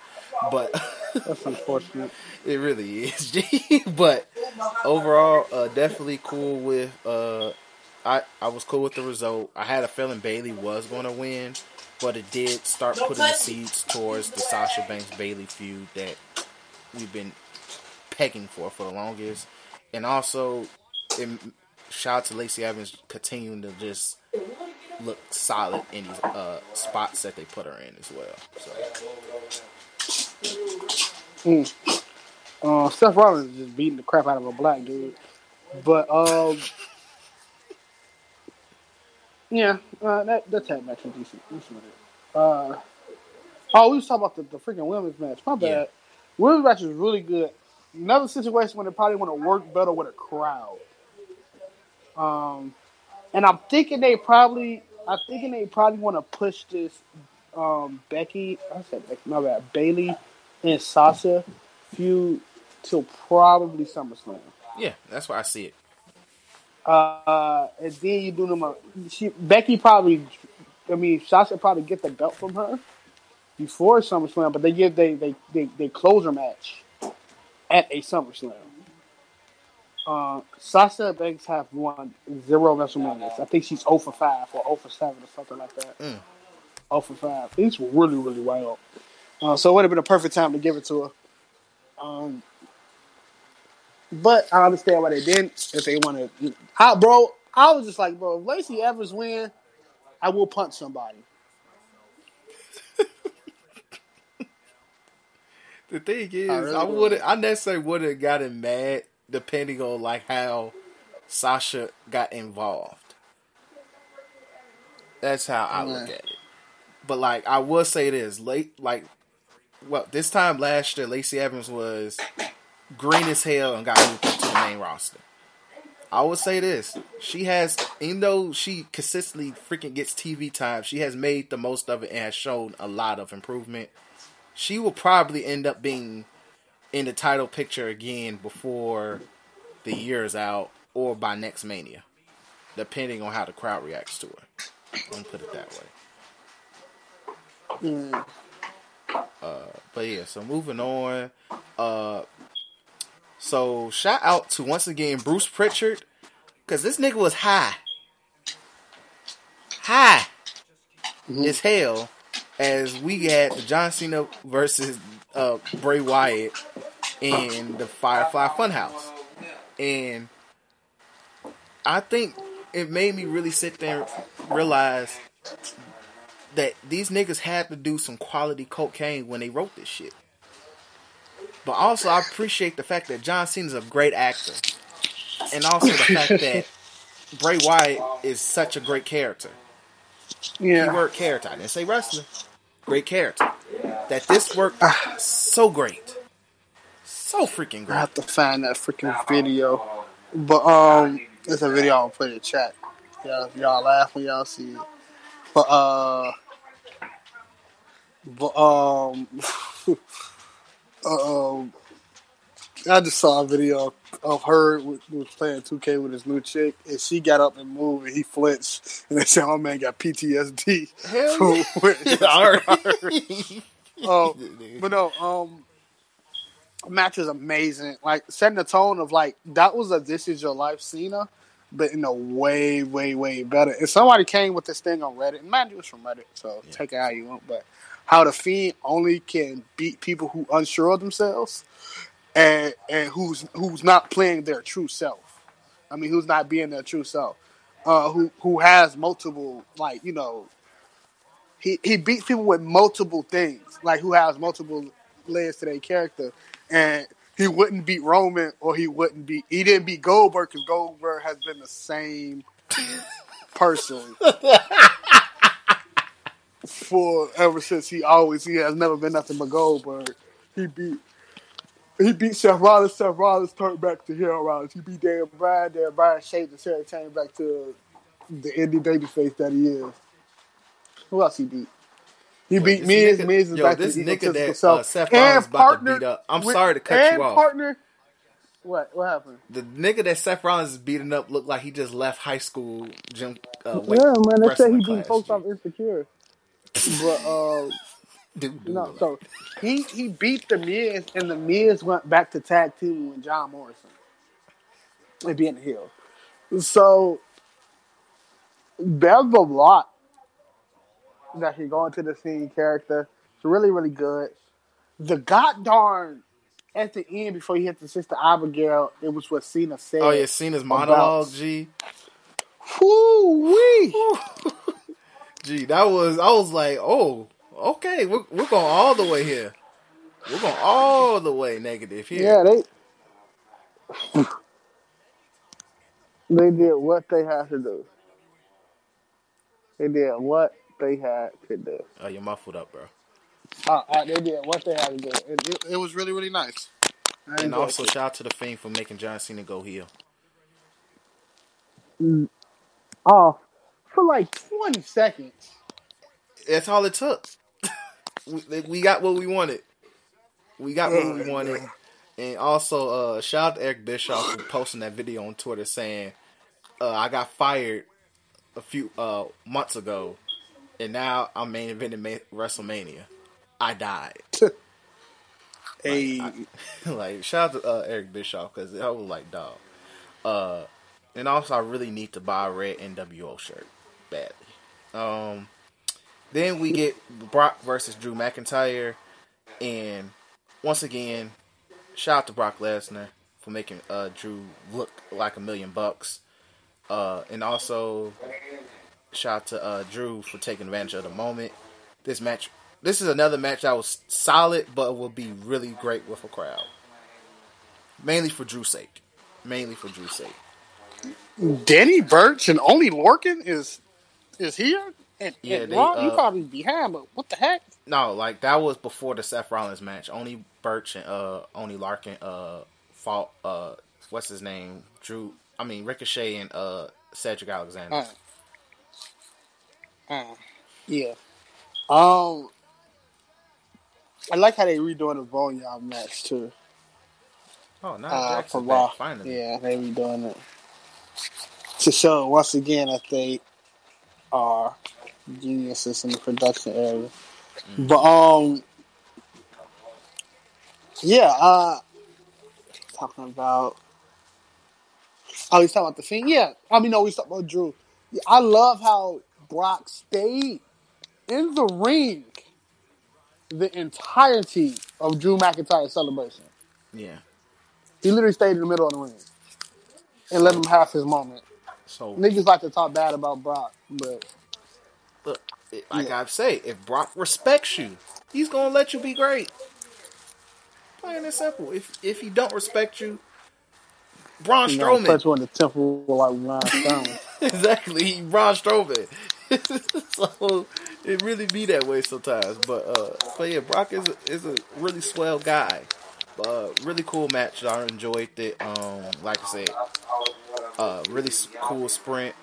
but that's unfortunate. (laughs) it really is. G. (laughs) but overall, uh, definitely cool with. Uh, I I was cool with the result. I had a feeling Bayley was going to win, but it did start putting the seeds towards the Sasha Banks Bayley feud that we've been pegging for for the longest, and also, it, shout out to Lacey Evans continuing to just look solid in these uh, spots that they put her in as well. So. Uh, Seth Rollins is just beating the crap out of a black dude. But um, yeah, uh, that that tag match was decent. decent. Uh, oh, we was talking about the, the freaking women's match. My bad. Yeah. Women's match is really good. Another situation where they probably want to work better with a crowd. Um, and I'm thinking they probably, I'm thinking they probably want to push this. Um, Becky, I said Becky, my bad. Bayley and Sasha feud till probably SummerSlam. Yeah, that's why I see it. Uh, and then you do them. A, she Becky probably, I mean, Sasha probably get the belt from her before SummerSlam, but they give they they they, they closer match at a SummerSlam. Uh, Sasha Banks have won zero WrestleManias. I think she's 0 for 5 or 0 for 7 or something like that. Mm. 0 for 5. It's really, really wild. Uh, so it would have been a perfect time to give it to her. Um, but I understand why they didn't. If they want to, I, bro, I was just like, bro, if Lacey Evans win, I will punch somebody. (laughs) The thing is, I I, really would. would I necessarily would have gotten mad depending on like how Sasha got involved. That's how I look at it. But like I will say this, late like well, this time last year Lacey Evans was green as hell and got moved to the main roster. I would say this. She has even though she consistently freaking gets TV time, she has made the most of it and has shown a lot of improvement she will probably end up being in the title picture again before the year is out or by next Mania, depending on how the crowd reacts to her. Let me put it that way. Mm. But yeah, so moving on. Uh, so shout out to once again Bruce Pritchard, because this nigga was high, high as hell. As we had the John Cena versus uh, Bray Wyatt in the Firefly Funhouse, and I think it made me really sit there and realize that these niggas had to do some quality cocaine when they wrote this shit. But also, I appreciate the fact that John Cena's a great actor, and also the fact (laughs) that Bray Wyatt is such a great character. Yeah. Keyword character. I didn't say wrestler. Great character. That this worked so great, so freaking I great. have to find that freaking video. But um, it's a video I'll put in the chat. Yeah, y'all laugh when y'all see it. But uh, but um, (laughs) uh, um, I just saw a video of her with, was playing 2K with his new chick, and she got up and moved, and he flinched, and they said, "My man got PTSD." Hell (laughs) yeah. from what- Alright. Oh, (laughs) but no, um, match is amazing. Like setting the tone of like that was a "This Is Your Life" Cena, but in a way, way, way better. And somebody came with this thing on Reddit, and mind you, it's from Reddit, so take it how you want. But how the Fiend only can beat people who unsure of themselves, and and who's who's not playing their true self. I mean, who's not being their true self. Uh, who who has multiple like you know he he beats people with multiple things, like who has multiple layers to their character, and he wouldn't beat Roman or he wouldn't beat he didn't beat Goldberg because Goldberg has been the same person for ever since he always he has never been nothing but Goldberg. He beat he beat Seth Rollins. Seth Rollins turned back to Hero Rollins. He beat Dan Bryan. Dan Bryan and Sarah turned back to the indie babyface that he is. Who else he beat? He Wait, beat Miz. nigga- Miz is yo, back this to nigga that, uh, Seth Rollins about to beat up- I'm with- sorry to cut you off. partner. What? What happened? The nigga that Seth Rollins is beating up looked like he just left high school gym. Uh, weight yeah, man. They say he beat folks off insecure. But uh, (laughs) Dude, no, so he he beat the Miz, and the Miz went back to tag team with John Morrison and being the heel. So there's a lot that can go into the scene character. It's really really good. The god darn at the end before he hit the sister Abigail, it was what Cena said. oh yeah, Cena's monologue, G. Whoo wee! Gee, (laughs) that was I was like, oh, okay, we're we're going all the way here. We're going all the way negative here. Yeah, they they did what they had to do. They did what they had to do. Oh, you're muffled up, bro. Uh, uh, they did what they had to do. It, it, it was really really nice. I And also it. shout out to the Fiend for making John Cena go heel. oh, for like twenty seconds. That's all it took. (laughs) we, we got what we wanted. We got what we wanted. And also, uh, shout out to Eric Bischoff for posting that video on Twitter saying, uh, "I got fired a few uh, months ago, and now I'm main eventing Ma- WrestleMania. I died." (laughs) Hey, (laughs) like shout out to uh, Eric Bischoff because I was like, dog. Uh, and also, I really need to buy a red NWO shirt badly. Um, then we get Brock versus Drew McIntyre, and once again, shout out to Brock Lesnar for making uh, Drew look like a million bucks, uh, and also shout out to uh, Drew for taking advantage of the moment. This match, this is another match that was solid, but will be really great with a crowd. Mainly for Drew's sake. Mainly for Drew's sake. Danny Burch and Oney Lorcan is is here. And, Yeah, and they, you uh, probably behind, but what the heck? No, like that was before the Seth Rollins match. Only Burch and uh Oney Lorcan uh fought uh what's his name? Drew I mean Ricochet and uh Cedric Alexander. Uh, yeah. Um, I like how they redoing the Boneyard match too. oh no, Uh, Jackson's for back, Raw. finally. Yeah, they redoing it to show once again that they are geniuses in the production area. But um, yeah. Uh, talking about. Oh, he's talking about the thing. Yeah, I mean, no, he's talking about Drew. Yeah, I love how Brock stayed in the ring the entirety of Drew McIntyre's celebration. Yeah. He literally stayed in the middle of the ring and let him have his moment. So Niggas like to talk bad about Brock, but look, like I've say, if Brock respects you, he's gonna let you be great. Plain and simple. If if he don't respect you, Braun Strowman. touch one the temple like Ron Stone. (laughs) exactly, he Braun Strowman. (laughs) so it really be that way sometimes. But uh, but yeah, Brock is a, is a really swell guy. Uh, really cool match. I enjoyed it. Um, like I said, uh, really cool sprint.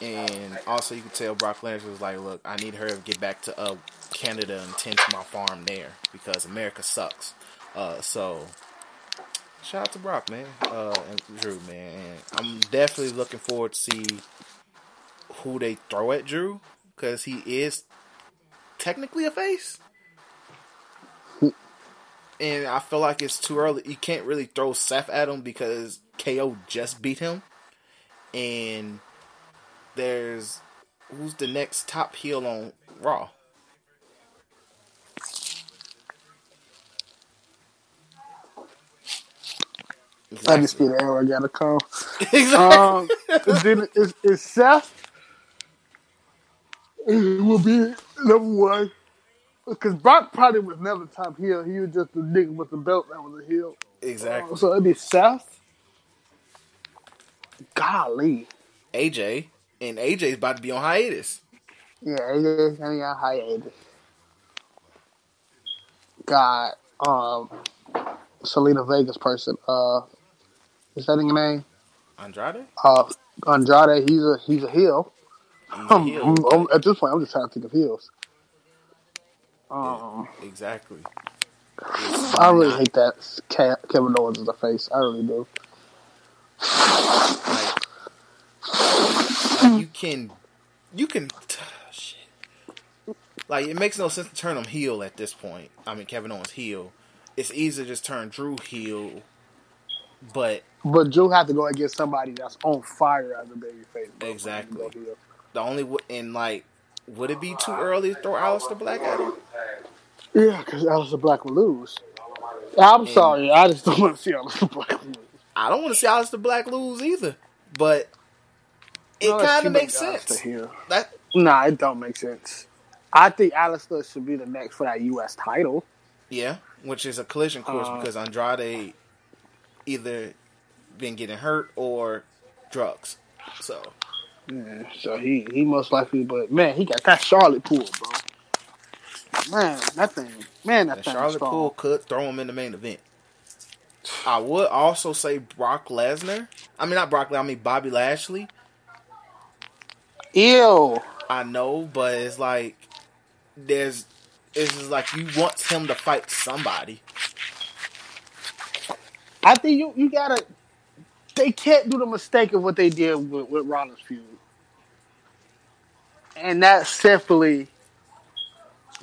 And also, you can tell Brock Lesnar was like, "Look, I need her to get back to uh, Canada and tend to my farm there because America sucks." Uh, so, shout out to Brock, man, uh, and Drew, man. And I'm definitely looking forward to see who they throw at Drew because he is technically a face. And I feel like it's too early. You can't really throw Seth at him because KO just beat him. And there's who's the next top heel on Raw? I just get the era gotta come. exactly. (laughs) Um, is, is Seth it will be number one because Brock probably was never top heel. He was just the nigga with the belt that was a heel. exactly. So it'd be Seth. Golly, AJ and AJ's about to be on hiatus. yeah, AJ hanging out hiatus. God, um, Zelina Vega's person. Uh, is that his name? Andrade. Uh, Andrade. He's a he's a heel. I'm, I'm- I'm- at this point, I'm just trying to think of heels. Um, exactly. (sighs) I really hate that Kevin Owens is a face. I really do. (sighs) like, like you can you can shit. like it makes no sense to turn him heel at this point i mean kevin owens heel it's easy to just turn drew heel but But Drew have to go against somebody that's on fire as a babyface. bro. Exactly. The only and like would it be too early to throw Aleister Black at him? Yeah, because Aleister Black will lose. I'm sorry, I just don't (laughs) want to see Aleister Black lose. I don't want to see Aleister Black lose either, but it No, kind of makes sense. That Nah, it don't make sense. I think Aleister should be the next for that U.S. title. Yeah, which is a collision course Uh, because Andrade either been getting hurt or drugs. So Yeah, so he he most likely, but man, he got that Charlotte pool, bro. Man, that thing, man, that and thing Charlotte pool could throw him in the main event. I would also say Brock Lesnar. I mean, not Brock. Lesnar, I mean Bobby Lashley. Ew. I know, but it's like there's it's just like you want him to fight somebody. I think you you gotta. They can't do the mistake of what they did with, with Rollins feud, and that simply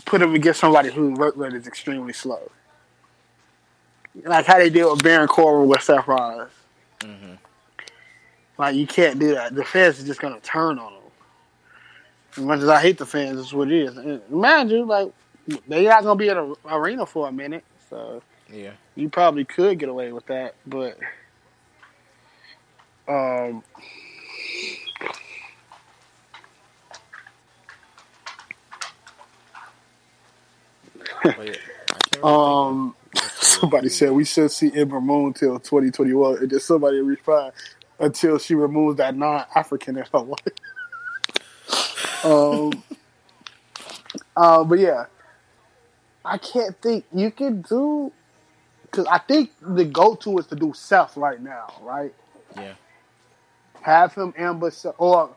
put him against somebody whose work rate is extremely slow, like how they did with Baron Corbin with Seth Rollins. Mhm. Like you can't do that. The fans is just gonna turn on them. As much as I hate the fans, it's what it is. And mind you, like they're not gonna be in an arena for a minute, so Yeah. you probably could get away with that, but um, But yeah, I can't really um, (laughs) somebody said we should see Ember Moon till 2021, and then somebody replied until she removes that non-African in her (laughs) life. um, uh, but yeah, I can't think you can do because I think the go-to is to do Seth right now, right? Yeah. Have him ambush or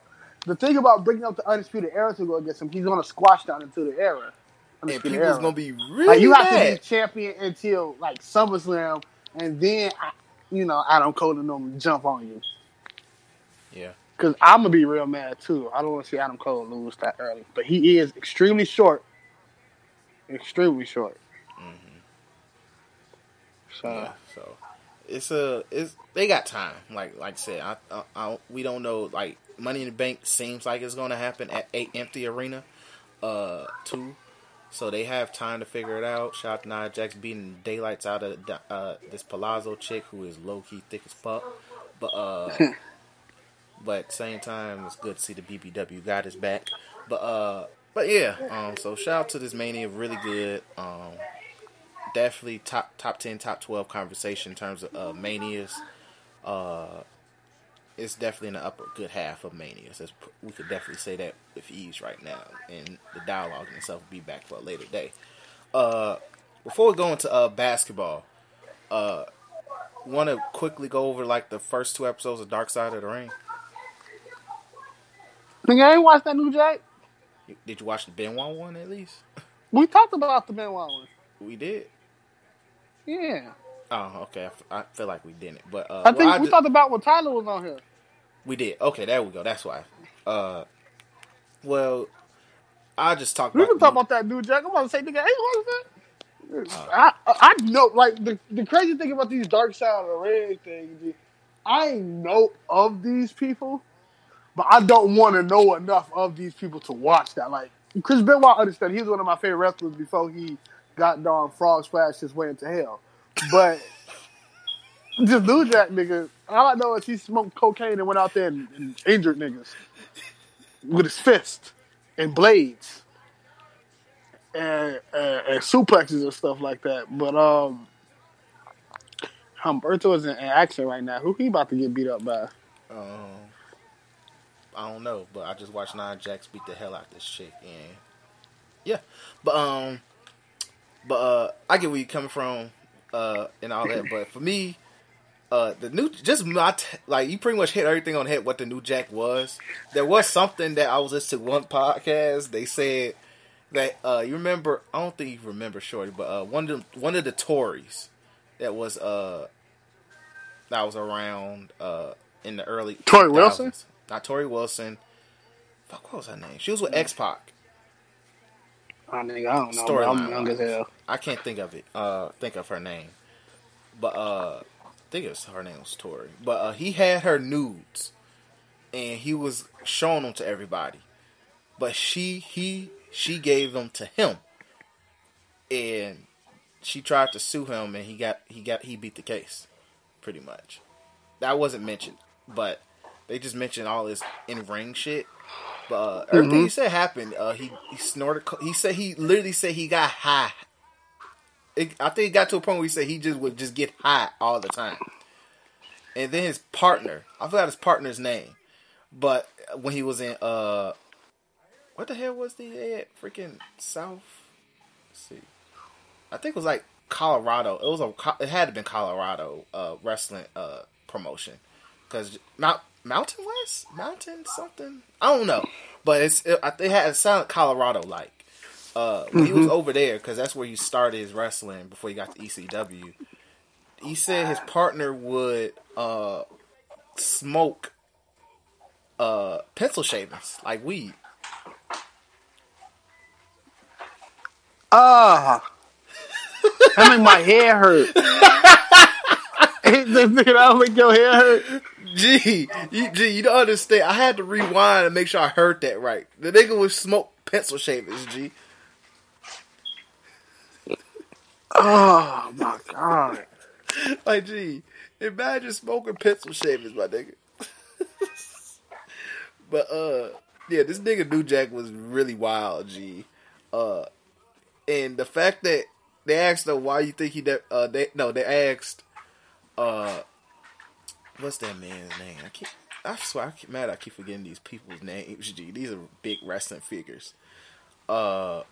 the thing about bringing up the undisputed era to go against him, he's gonna squash down into the era. And people's Era. gonna be really like you have to be champion until like SummerSlam, and then I- you know Adam Cole and them jump on you. Yeah. Because I'm gonna be real mad too. I don't want to see Adam Cole lose that early, but he is extremely short, extremely short. Mm-hmm. So Yeah, so it's a it's they got time. Like like I said, I, I, I we don't know. Like Money in the Bank seems like it's going to happen at a empty arena, uh, too. So they have time to figure it out. Shout out to Nia Jax beating daylights out of uh, this Palazzo chick who is low key thick as fuck. But uh, (laughs) but at the same time, it's good to see the BBW got his back. But uh, but yeah. Um, so shout out to this mania, really good. Um, definitely top top ten, top twelve conversation in terms of uh, manias. Uh, it's definitely in the upper good half of manias. That's, we could definitely say that with ease right now, and the dialogue in itself will be back for a later day. Uh, before we go into uh basketball, uh, want to quickly go over like the first two episodes of Dark Side of the Ring. Nigga, I ain't watched that new Jack. Did you watch the Benoit one at least? We talked about the Benoit one. We did. Yeah. Oh, okay. I, f- I feel like we didn't, but uh, I well, think we ju- talked about when Tyler was on here. we did. Okay, there we go. That's why. Uh, well, I just talked We about. can talk about that new Jack. I'm about to say, nigga, hey, what is that? I, I I know, like the, the crazy thing about these Dark Side of the Ring things, I know of these people, but I don't want to know enough of these people to watch that. Like Chris Benoit, understand he was one of my favorite wrestlers before he got darn frog splashed his way into hell. But this New Jack nigga, all I know is he smoked cocaine and went out there and, and injured niggas with his fist and blades and, and, and suplexes and stuff like that. But um, Humberto is in, in action right now. Who he about to get beat up by? Um, I don't know, but I just watched Nia Jax beat the hell out this chick, and yeah, but um, but uh, I get where you're coming from, uh, and all that. But for me, uh, the new just my t- like you pretty much hit everything on the head. What the new Jack was, there was something that I was listening to one podcast. They said that uh, you remember. I don't think you remember Shorty, but uh, one of the, one of the Tories that was uh that was around uh in the early Tory 2000s. Wilson? not Torrie Wilson. Fuck, what was her name? She was with X Pac. Oh, nigga, I don't know. I'm young as hell. I can't think of it. Uh, think of her name, but uh, I think it was her name was Tori. But uh, he had her nudes, and he was showing them to everybody. But she, he, she gave them to him, and she tried to sue him, and he got, he got, he beat the case, pretty much. That wasn't mentioned, but they just mentioned all this in ring shit. Uh, everything he said happened. Uh, he he snorted. He said he literally said he got high. It, I think it got to a point where he said he just would just get high all the time. And then his partner, I forgot his partner's name, but when he was in uh, what the hell was the at freaking South? Let's see, I think it was like Colorado. It was a it had to been Colorado uh wrestling uh promotion because Mount Mountain West Mountain something I don't know, but it's it, it had it sounded Colorado like. Uh, when he was over there because that's where he started his wrestling before he got to ECW. He said his partner would uh smoke uh pencil shavings like weed. Ah, that make my hair hurt. (laughs) this nigga, that make your hair hurt. Gee, you, gee, you don't understand. I had to rewind and make sure I heard that right. The nigga was smoke pencil shavings. G. Oh my god. (laughs) Like, gee, imagine smoking pencil shavings, my nigga. (laughs) but uh, yeah, this nigga New Jack was really wild, G. Uh, and the fact that they asked him why you think he de- uh they no they asked uh what's that man's name? I I swear I keep mad I keep forgetting these people's names. (laughs) G, these are big wrestling figures. Uh,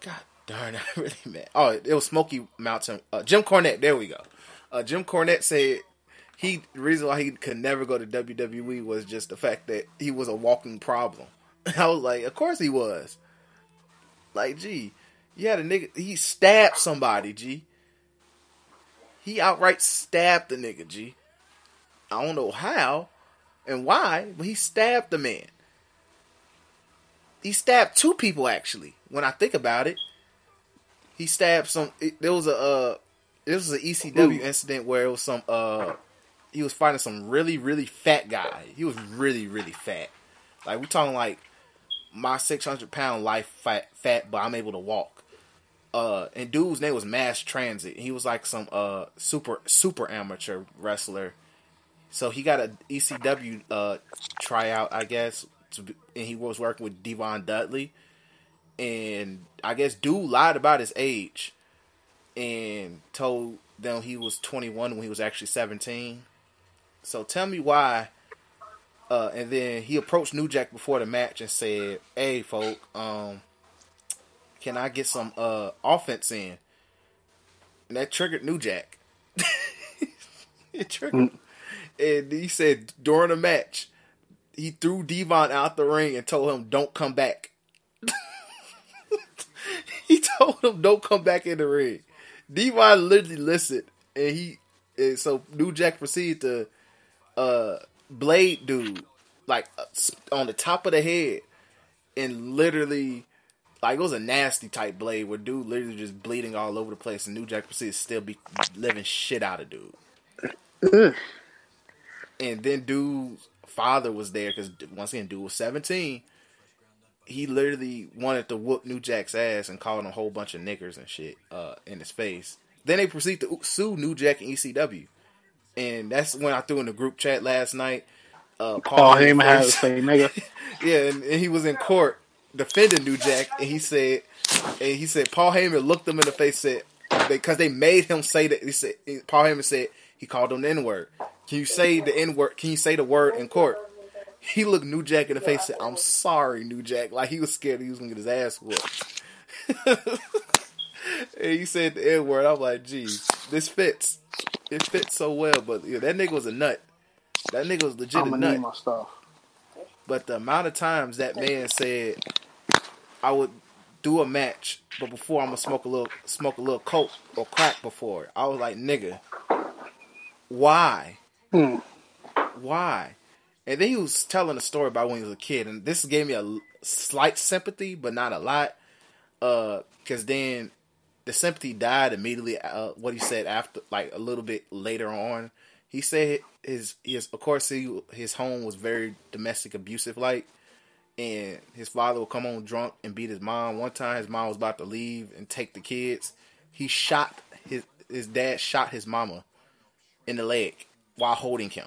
God darn, (laughs) I really mad. Oh, it was Smoky Mountain. Uh, Jim Cornette. There we go. Uh, Jim Cornette said he the reason why he could never go to WWE was just the fact that he was a walking problem. (laughs) I was like, of course he was. Like, gee, you had a nigga. He stabbed somebody. G. He outright stabbed the nigga. G. I don't know how and why, but he stabbed the man. He stabbed two people actually. When I think about it, he stabbed some. It, there was a uh, this was an ECW incident where it was some uh, he was fighting some really really fat guy. He was really really fat. Like we're talking like my six hundred pound life fat fat, but I'm able to walk. Uh, and dude's name was Mass Transit. He was like some uh super super amateur wrestler. So he got a ECW uh tryout, I guess, to and he was working with Devon Dudley, and I guess dude lied about his age, and told them he was 21 when he was actually 17. So tell me why. Uh, and then he approached New Jack before the match and said, "Hey, folk, um, can I get some uh offense in?" And that triggered New Jack. (laughs) it triggered. And he said during the match, he threw Devon out the ring and told him, "Don't come back." (laughs) he told him, "Don't come back in the ring." Devon literally listened, and he and so New Jack proceeded to uh blade dude like uh, on the top of the head, and literally like it was a nasty type blade where dude literally just bleeding all over the place, and New Jack proceeded to still be living shit out of dude. Ugh. (clears throat) And then dude's father was there because once again, dude was seventeen. He literally wanted to whoop New Jack's ass and called him a whole bunch of niggers and shit uh, in his face. Then they proceed to sue New Jack and ECW, and that's when I threw in the group chat last night. Uh, Paul Heyman Heyman had to say nigga. (laughs) yeah, and, and he was in court defending New Jack, and he said, and he said Paul Heyman looked him in the face, said because they made him say that. He said Paul Heyman said he called him the N word. Can you say the N word? Can you say the word in court? He looked New Jack in the face, said, "I'm sorry, New Jack." Like he was scared he was gonna get his ass whooped. (laughs) and he said the N word. I'm like, geez, this fits. It fits so well, but yeah, that nigga was a nut. That nigga was legit I'm a nut. need my stuff. But the amount of times that man said I would do a match, but before I'm gonna smoke a little smoke a little coke or crack before. I was like, nigga, why? Hmm. Why? And then he was telling a story about when he was a kid, and this gave me a slight sympathy, but not a lot. Uh, because then the sympathy died immediately. Uh, what he said after, like a little bit later on, he said his his of course he, his home was very domestic abusive like, and his father would come home drunk and beat his mom. One time, his mom was about to leave and take the kids. He shot his his dad shot his mama in the leg while holding him.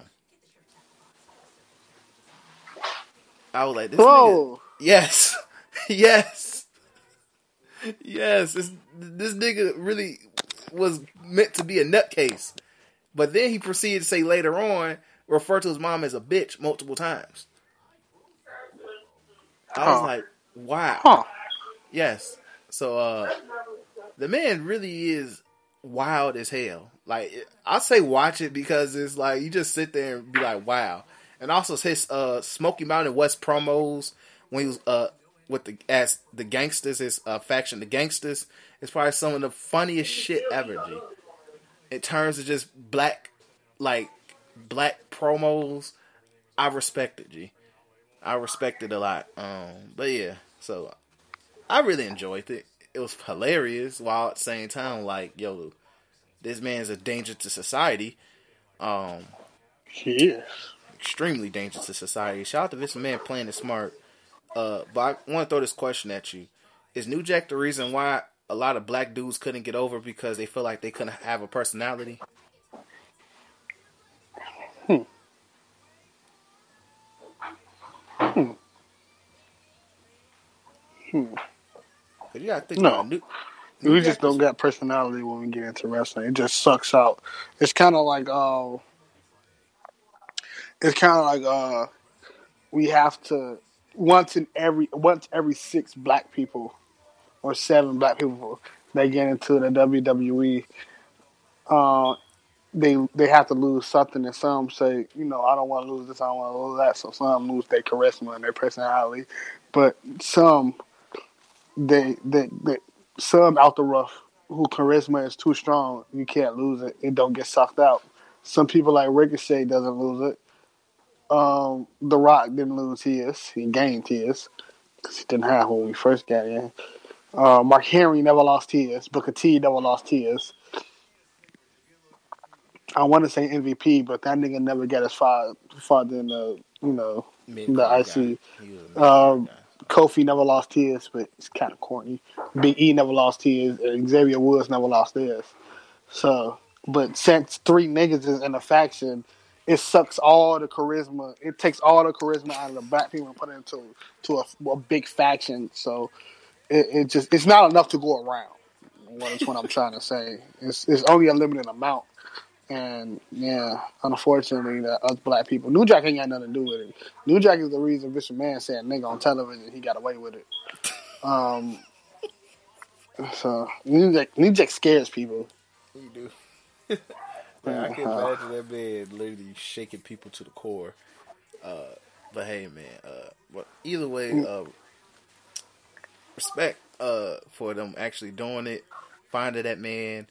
I was like, this nigga, Whoa. Yes. (laughs) yes. Yes. This, this nigga really was meant to be a nutcase. But then he proceeded to say later on, refer to his mom as a bitch multiple times. I was like, wow. Huh. Yes. So uh the man really is wild as hell. Like I say watch it because it's like you just sit there and be like, wow. And also his uh Smoky Mountain West promos when he was uh with the as the gangsters, his uh faction, the gangsters, is probably some of the funniest shit ever, G. In terms of just black like black promos, I respect it, G. I respect it a lot. Um but yeah, so I really enjoyed it. It was hilarious while at the same time like, yo, this man's a danger to society. Um is extremely dangerous to society. Shout out to this man playing it smart. Uh, but I want to throw this question at you: Is New Jack the reason why a lot of black dudes couldn't get over because they feel like they couldn't have a personality? Hmm. You gotta think No. New, New We just don't got personality when we get into wrestling. It just sucks out. It's kind of like uh, it's kind of like uh, we have to once in every once every six black people or seven black people they get into the WWE. Uh, they they have to lose something, and some say, you know, I don't want to lose this, I don't want to lose that. So some lose their charisma and their personality, but some they they, they some out the rough who charisma is too strong, you can't lose it. It don't get sucked out. Some people like Ricochet doesn't lose it. Um, the Rock didn't lose his; he gained his because he didn't have when we first got in. Uh, Mark Henry never lost his. Booker T never lost his. I want to say MVP, but that nigga never got as far farther than the you know mid-card the. IC. He was a mid-card Um. Kofi never lost his, but it's kind of corny. Big E never lost his. and Xavier Woods never lost theirs. So, but since three niggas is in a faction, it sucks all the charisma. It takes all the charisma out of the black people and put it into to a, a big faction. So it, it just it's not enough to go around. That's what I'm trying to say. It's it's only a limited amount. And yeah, unfortunately, that us black people, New Jack ain't got nothing to do with it. New Jack is the reason Bishop Man said nigga on television. He got away with it. (laughs) Um, so New Jack, New Jack scares people. You do. (laughs) (laughs) Man, I can Uh-huh. imagine that man literally shaking people to the core. Uh, but hey, man. Uh, but either way, uh, respect uh for them actually doing it, finding that man.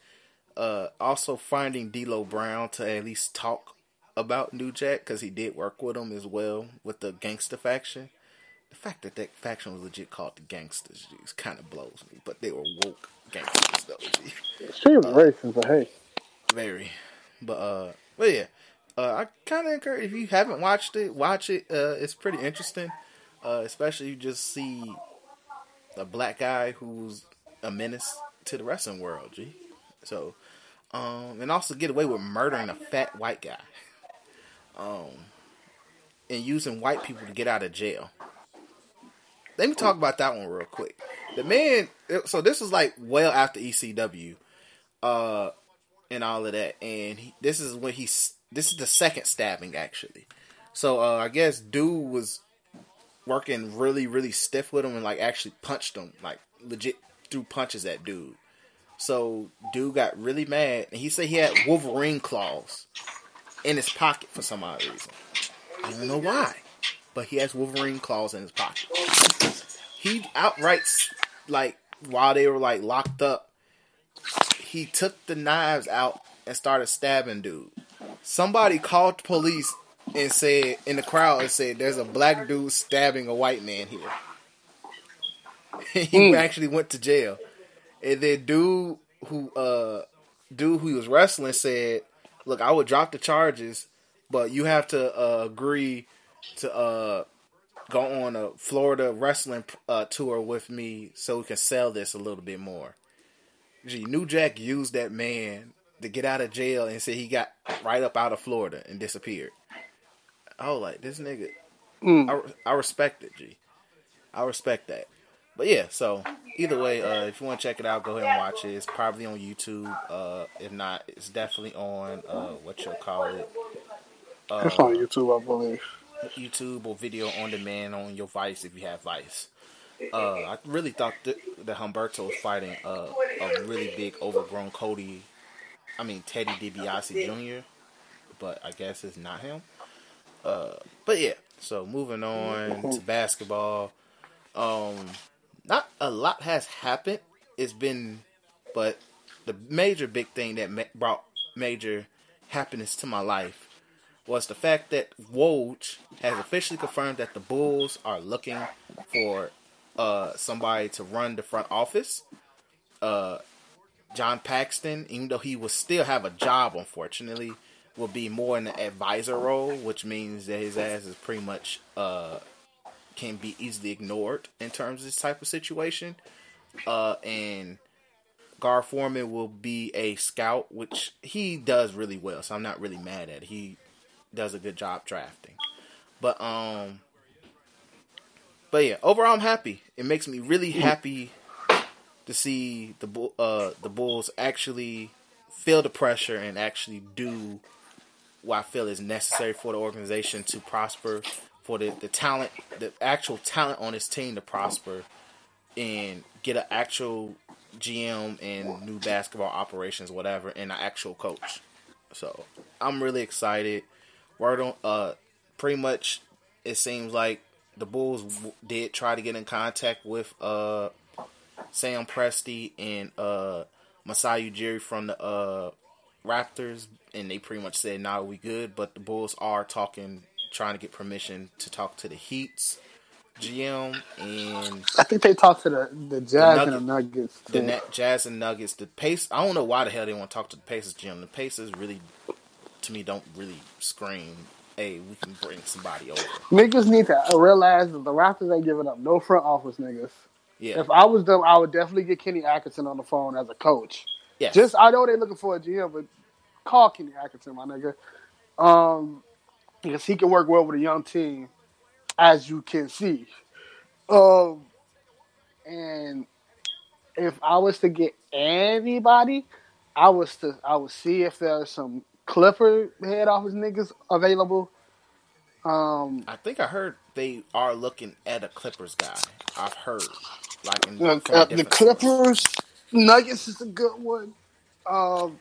Uh, also finding D'Lo Brown to at least talk about New Jack because he did work with him as well with the gangster faction. The fact that that faction was legit called the Gangsters just kind of blows me, but they were woke gangsters though. G. Extremely racist, but hey, Very. But uh but yeah. Uh I kinda encourage if you haven't watched it, watch it. Uh it's pretty interesting. Uh especially you just see a black guy who's a menace to the wrestling world, G. So um and also get away with murdering a fat white guy. (laughs) Um and using white people to get out of jail. Let me talk about that one real quick. The man so this was like well after ECW. Uh and all of that. And he, this is when he's this is the second stabbing actually. So uh, I guess dude was working really really stiff with him and like actually punched him like legit threw punches at dude. So dude got really mad and he said he had Wolverine claws in his pocket for some odd reason. I don't know why, but he has Wolverine claws in his pocket. He outright like while they were like locked up he took the knives out and started stabbing dude. Somebody called the police and said in the crowd and said there's a black dude stabbing a white man here. (laughs) he Hmm. actually went to jail. And then dude who uh dude who was wrestling said, "Look, I would drop the charges, but you have to uh, agree to uh go on a Florida wrestling uh, tour with me so we can sell this a little bit more." Gee, New Jack used that man to get out of jail and said he got right up out of Florida and disappeared. I was like, this nigga, Mm. I, I respect it, G. I respect that. But yeah, so either way, uh, if you want to check it out, go ahead and watch it. It's probably on YouTube. Uh, if not, it's definitely on uh, what you'll call it, uh, it's on YouTube, I believe. YouTube or video on demand on your Vice if you have Vice. Uh, I really thought that, that Humberto was fighting uh, a really big, overgrown Cody. I mean Teddy DiBiase Jr. But I guess it's not him. Uh, but yeah. So moving on to basketball. Um, not a lot has happened. It's been, but the major big thing that ma- brought major happiness to my life was the fact that Woj has officially confirmed that the Bulls are looking for uh, somebody to run the front office. Uh, John Paxson, even though he will still have a job, unfortunately, will be more in the advisor role, which means that his ass is pretty much uh, can be easily ignored in terms of this type of situation. Uh, and Gar Forman will be a scout, which he does really well, so I'm not really mad at it. He does a good job drafting. But um but yeah, overall I'm happy. It makes me really happy to see the Bull- uh the Bulls actually feel the pressure and actually do what I feel is necessary for the organization to prosper, for the, the talent, the actual talent on this team to prosper and get an actual GM and new basketball operations, whatever, and an actual coach. So I'm really excited. Word on, uh, pretty much, it seems like the Bulls w- did try to get in contact with uh Sam Presti and uh Masai Ujiri from the uh Raptors, and they pretty much said, "Nah, we good." But the Bulls are talking, trying to get permission to talk to the Heat's GM and I think they talked to the the Jazz and the Nugget- Nuggets. the too. Net Jazz and Nuggets. The Pace. I don't know why the hell they want to talk to the Pacers GM. The Pacers really, to me, don't really scream. Hey, we can bring somebody over. Niggas need to realize that the Raptors ain't giving up no front office niggas. Yeah, If I was them, I would definitely get Kenny Atkinson on the phone as a coach. yeah. Just I know they're looking for a GM, but call Kenny Atkinson, my nigga. Um, because he can work well with a young team, as you can see. Um, and if I was to get anybody, I was to I would see if there's some Clipper head office niggas available. Um, I think I heard they are looking at a Clippers guy. I've heard like in, the, uh, the Clippers, Nuggets is a good one. Um,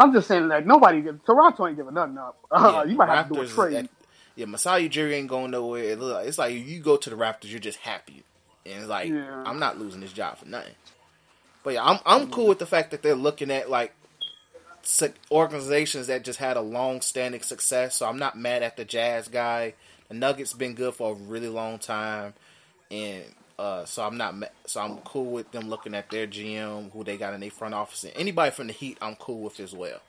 I'm just saying that nobody, Toronto ain't giving nothing up. Uh, (laughs) Yeah, you might have to do a Raptors trade. at- yeah, Masai Ujiri ain't going nowhere. It look like- It's like you go to the Raptors, you're just happy, and it's like Yeah. I'm not losing this job for nothing. But yeah, I'm I'm cool with the fact that they're looking at like organizations that just had a long standing success. So I'm not mad at the Jazz guy. The Nuggets been good for a really long time, and uh, so I'm not so I'm cool with them looking at their GM, who they got in their front office, and anybody from the Heat, I'm cool with as well.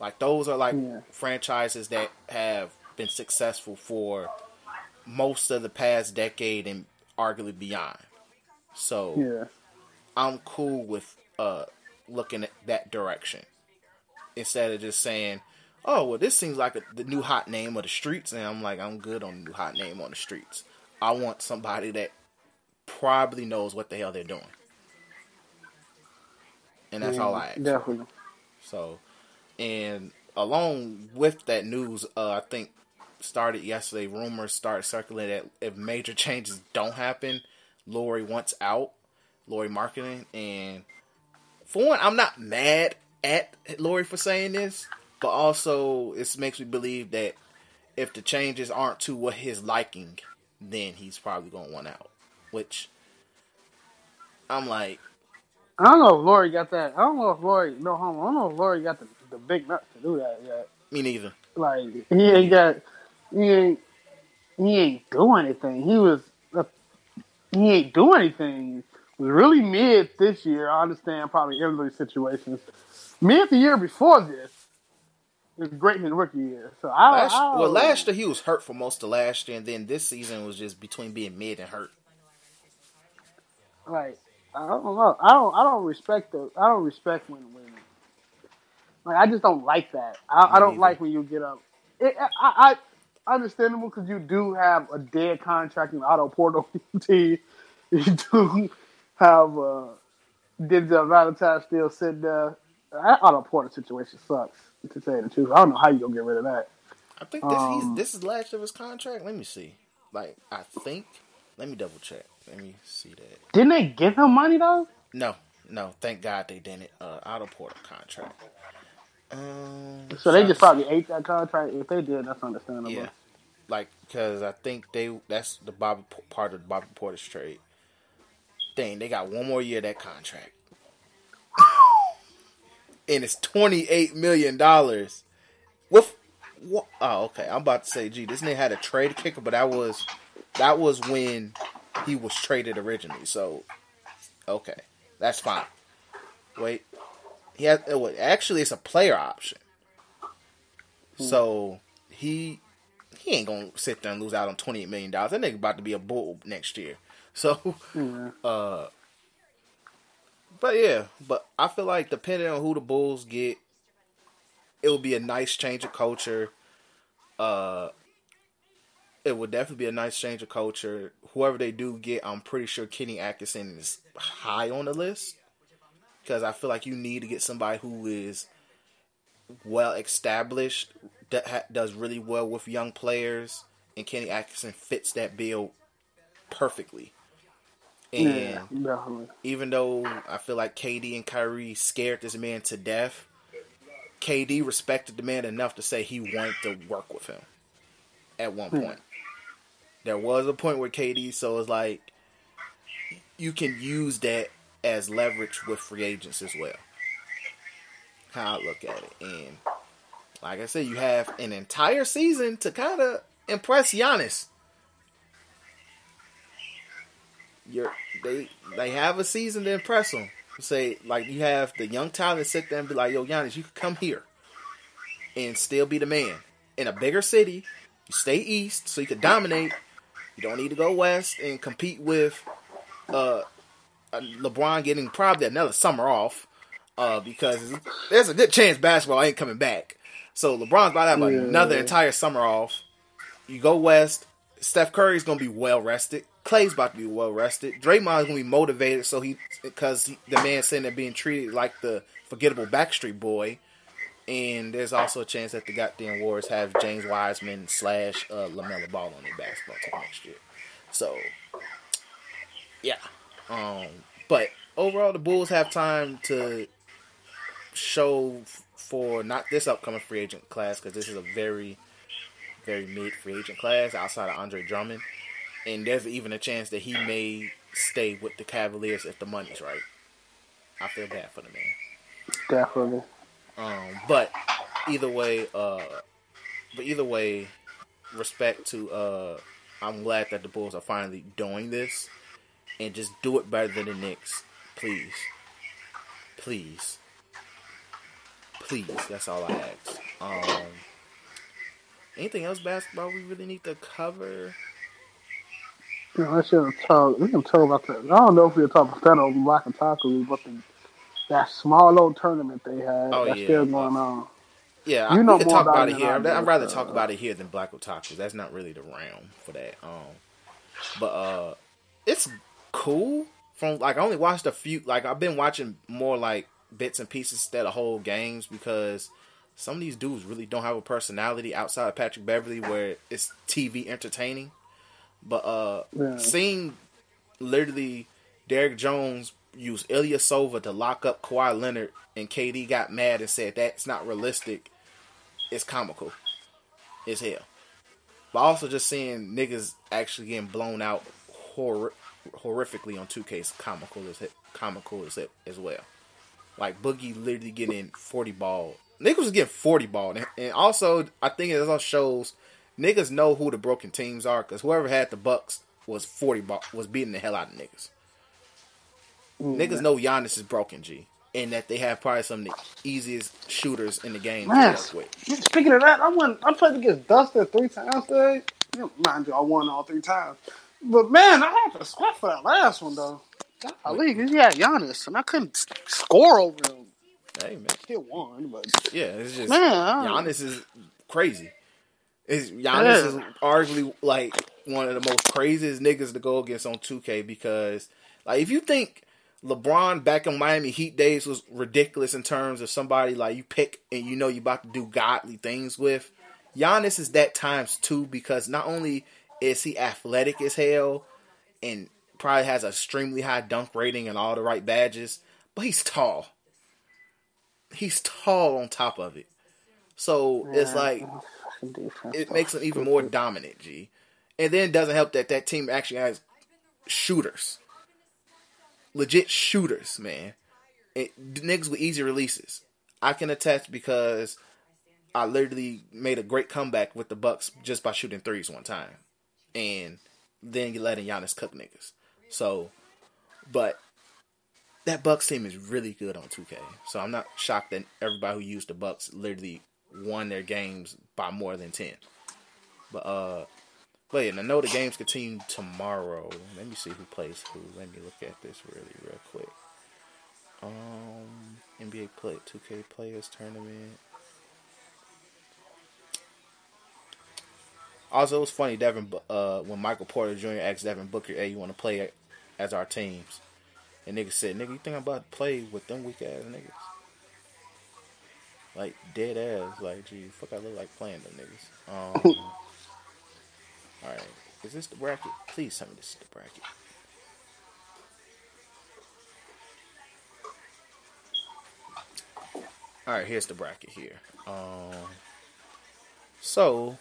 Like those are like Yeah. franchises that have been successful for most of the past decade and arguably beyond. So Yeah. I'm cool with uh looking at that direction instead of just saying, "Oh, well, this seems like a, the new hot name of the streets," and I'm like, "I'm good on the new hot name on the streets." I want somebody that probably knows what the hell they're doing, and that's all I ask. Definitely. So, and along with that news, uh, I think started yesterday. Rumors start circulating that if major changes don't happen, Lauri wants out. Lauri Markkanen, and for one, I'm not mad at Lauri for saying this, but also it makes me believe that if the changes aren't to what his liking, then he's probably gonna want out. Which I'm like, I don't know if Lauri got that. I don't know if Lauri, no homo. I don't know if Lauri got the, the big nuts to do that yet. me neither. Like he ain't got, he ain't, he ain't do anything. He was, he ain't do anything. Was really mid this year. I understand probably everybody's situations. Mid the year before this, it was great in his rookie year. So I, Last, I well, last year he was hurt for most of last year, and then this season was just between being mid and hurt. Like I don't know. I don't. I don't respect the. I don't respect when when. Like I just don't like that. I, I don't neither. like when you get up. It, I, I understandable because you do have a dead contract in Otto Porter (laughs) team. You do have uh, Denzel Valentine still sitting there. That Otto Porter situation sucks. To say the truth, I don't know how you gonna get rid of that. I think this Um, he's, this is last of his contract. Let me see. Like I think. Let me double check. Let me see that. Didn't they give him money though? No, no. Thank God they didn't. Uh, Otto Porter contract. Um, So they just probably ate that contract. If they did, that's understandable. yeah. Like because I think they that's the Bobby part of the Bobby Portis trade. Dang, they got one more year of that contract. (laughs) and it's twenty eight million dollars. With what? Oh, okay. I'm about to say, gee, this nigga had a trade kicker, but that was that was when he was traded originally. So, okay, that's fine. Wait, he has wait, actually it's a player option. So he he ain't gonna sit there and lose out on twenty eight million dollars. That nigga about to be a bull next year. (laughs) So Yeah. uh, but yeah, but I feel like depending on who the Bulls get, it will be a nice change of culture. Uh, it would definitely be a nice change of culture. Whoever they do get, I'm pretty sure Kenny Atkinson is high on the list because I feel like you need to get somebody who is well established, that does really well with young players, and Kenny Atkinson fits that bill perfectly. And Yeah, even though I feel like KD and Kyrie scared this man to death, KD respected the man enough to say he wanted to work with him at one hmm. point. There was a point where KD, so it's like you can use that as leverage with free agents as well. How I look at it. And like I said, you have an entire season to kind of impress Giannis. You're, they they have a season to impress them. Say like you have the young talent sit there and be like, "Yo, Giannis, you can come here and still be the man in a bigger city. You stay east so you can dominate. You don't need to go west and compete with uh, LeBron getting probably another summer off uh, because there's a good chance basketball ain't coming back. So LeBron's about to have Yeah. another entire summer off. You go west. Steph Curry's gonna be well rested. Clay's about to be well rested. Draymond's gonna be motivated, so he because the man saying they're being treated like the forgettable Backstreet Boy. And there's also a chance that the goddamn Warriors have James Wiseman slash uh, LaMelo Ball on their basketball team next year. So, yeah. Um, but overall, the Bulls have time to show for not this upcoming free agent class because this is a very, very mid free agent class outside of Andre Drummond, and there's even a chance that he may stay with the Cavaliers if the money's right. I feel bad for the man. Definitely. Um, but either way, uh, but either way, respect to. Uh, I'm glad that the Bulls are finally doing this, and just do it better than the Knicks, please, please, please. That's all I ask. Um, anything else basketball we really need to cover? You know, I should talk. We can talk about that. I don't know if we'll talk about that on Black Otaku, but the, that small little tournament they had Oh, that's yeah. still going on. Yeah, You I, know we can more talk about it here. I'd, I'd rather talk about it here than Black Otaku. That's not really the realm for that. Um, but uh, it's cool. From like, I only watched a few. Like, I've been watching more like bits and pieces instead of whole games because some of these dudes really don't have a personality outside of Patrick Beverley, where it's TV entertaining. But uh, Yeah. seeing literally Derrick Jones use Ilyasova to lock up Kawhi Leonard, and KD got mad and said that's not realistic. It's comical. It's hell. But also just seeing niggas actually getting blown out hor- horrifically on 2K is comical as comical as as well. Like Boogie literally getting 40 ball. Niggas was getting 40 ball, and- and also I think it also shows niggas know who the broken teams are because whoever had the Bucks was 40 ball was beating the hell out of niggas. Niggas know Giannis is broken, G, and that they have probably some of the easiest shooters in the game Man. to work with. Speaking of that, I won. I played against Dustin three times today. Mind you, I won all three times. But man, I had to sweat for that last one though. Golly, he had Giannis, and I couldn't score over him. Hey man, Still won, but yeah, it's just Man, Giannis is crazy. Is Giannis is arguably like one of the most craziest niggas to go against on 2K because like if you think LeBron back in Miami Heat days was ridiculous in terms of somebody like you pick and you know you about to do godly things with, Giannis is that times two because not only is he athletic as hell and probably has an extremely high dunk rating and all the right badges, but he's tall. He's tall on top of it. So it's like it makes him even more dominant, G. And then it doesn't help that that team actually has shooters. Legit shooters, man. It, niggas with easy releases. I can attest because I literally made a great comeback with the Bucks just by shooting threes one time. And then you letting Giannis cook niggas. So, but that Bucks team is really good on 2K. So I'm not shocked that everybody who used the Bucks literally won their games by more than 10. But uh but yeah, I know the games continue tomorrow. Let me see who plays who. Let me look at this really real quick. Um NBA play 2K players tournament. Also, it was funny, Devin. Uh, when Michael Porter Jr. asked Devin Booker, "Hey, you want to play as our teams?" And nigga said, "Nigga, you think I'm about to play with them weak ass niggas?" Like dead ass. Like, gee, fuck, I look like playing them niggas. (laughs) Um, all right, is this the bracket? Please tell me this is the bracket. All right, here's the bracket here. Um, so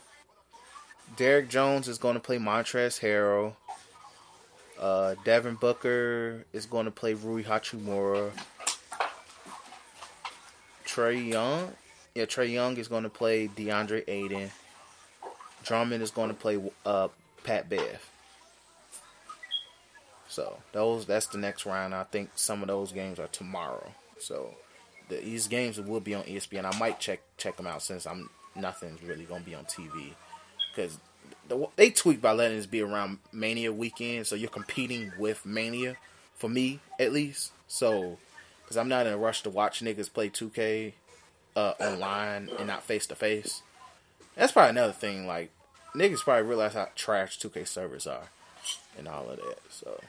Derrick Jones is going to play Montrezl Harrell. Uh, Devin Booker is going to play Rui Hachimura. Trae Young, yeah, Trae Young is going to play Deandre Ayton. Drummond is going to play uh, Pat Bev. So those that's the next round. I think some of those games are tomorrow. So the, these games will be on ESPN. I might check check them out since I'm nothing's really going to be on TV because the, they tweak by letting this be around Mania weekend, so you're competing with Mania for me at least. So because I'm not in a rush to watch niggas play 2K uh, online and not face to face. That's probably another thing. Like niggas probably realize how trash 2K servers are and all of that. So,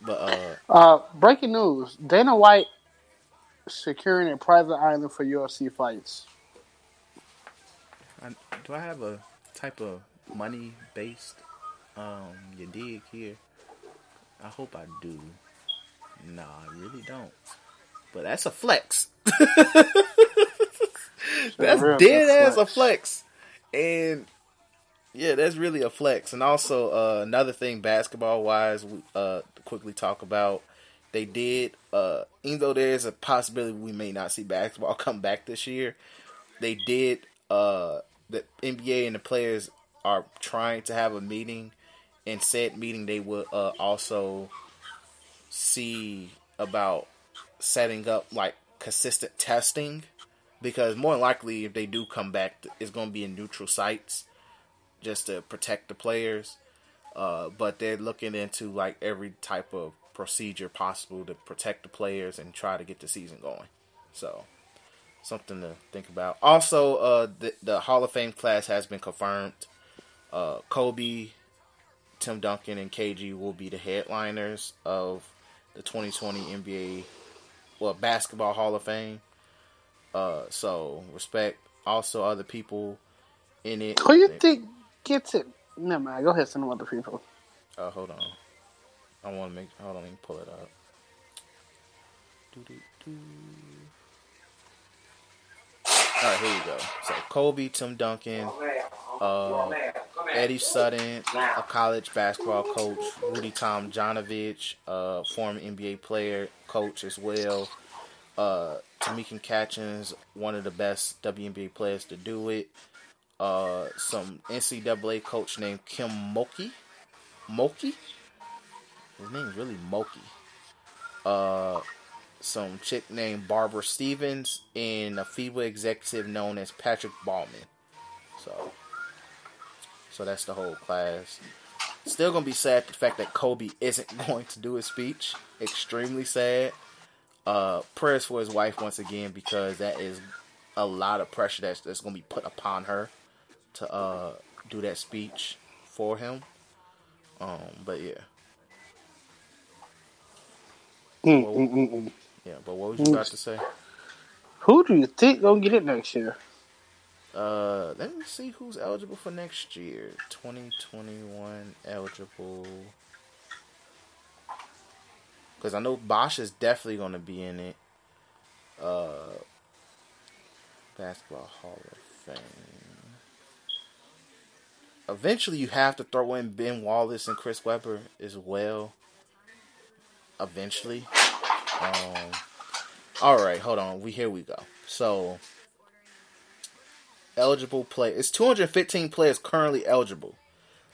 but uh, Uh, breaking news: Dana White securing a private island for UFC fights. I, do I have a type of money based um you dig here? I hope I do. Nah, I really don't. But that's a flex. (laughs) that's real dead good as a flex. flex. And yeah, that's really a flex. And also uh, another thing basketball wise, uh quickly talk about they did uh even though there's a possibility we may not see basketball (laughs) come back this year, they did uh the NBA and the players are trying to have a meeting and said meeting they will uh, also see about setting up like consistent testing because more likely if they do come back it's going to be in neutral sites just to protect the players uh, but they're looking into like every type of procedure possible to protect the players and try to get the season going. So something to think about. Also uh, the, the hall of fame class has been confirmed. Uh, kobe tim duncan and kg will be the headliners of the 2020 nba well basketball hall of fame. Uh, so respect. Also other people in it. Who you think gets it? Never mind. Go ahead, send them other people. Uh, hold on. I want to make. Hold on, let me pull it up. All right, here you go. So Kobe, Tim Duncan, uh, Eddie Sutton, a college basketball coach, Rudy Tomjanovich, uh, former NBA player, coach as well. Uh, Tamika Catchings, one of the best WNBA players to do it. Uh, some NCAA coach named Kim Mulkey. Mulkey? His name's really Mulkey. Uh, some chick named Barbara Stevens and a FIBA executive known as Patrick Baumann. So, so that's the whole class. Still gonna be sad the fact that Kobe isn't (laughs) going to do his speech. Extremely sad. Uh, prayers for his wife once again because that is a lot of pressure that's, that's gonna be put upon her to uh do that speech for him. Um, but yeah, Mm, mm, mm, mm. yeah. But what was you about to say? Who do you think gonna get it next year? Uh, let me see who's eligible for next year. 2021 eligible. Because I know Bosh is definitely going to be in it. Uh, Basketball Hall of Fame. Eventually, you have to throw in Ben Wallace and Chris Webber as well. Eventually. Um, all right, hold on. We here we go. So, eligible play. It's 215 players currently eligible.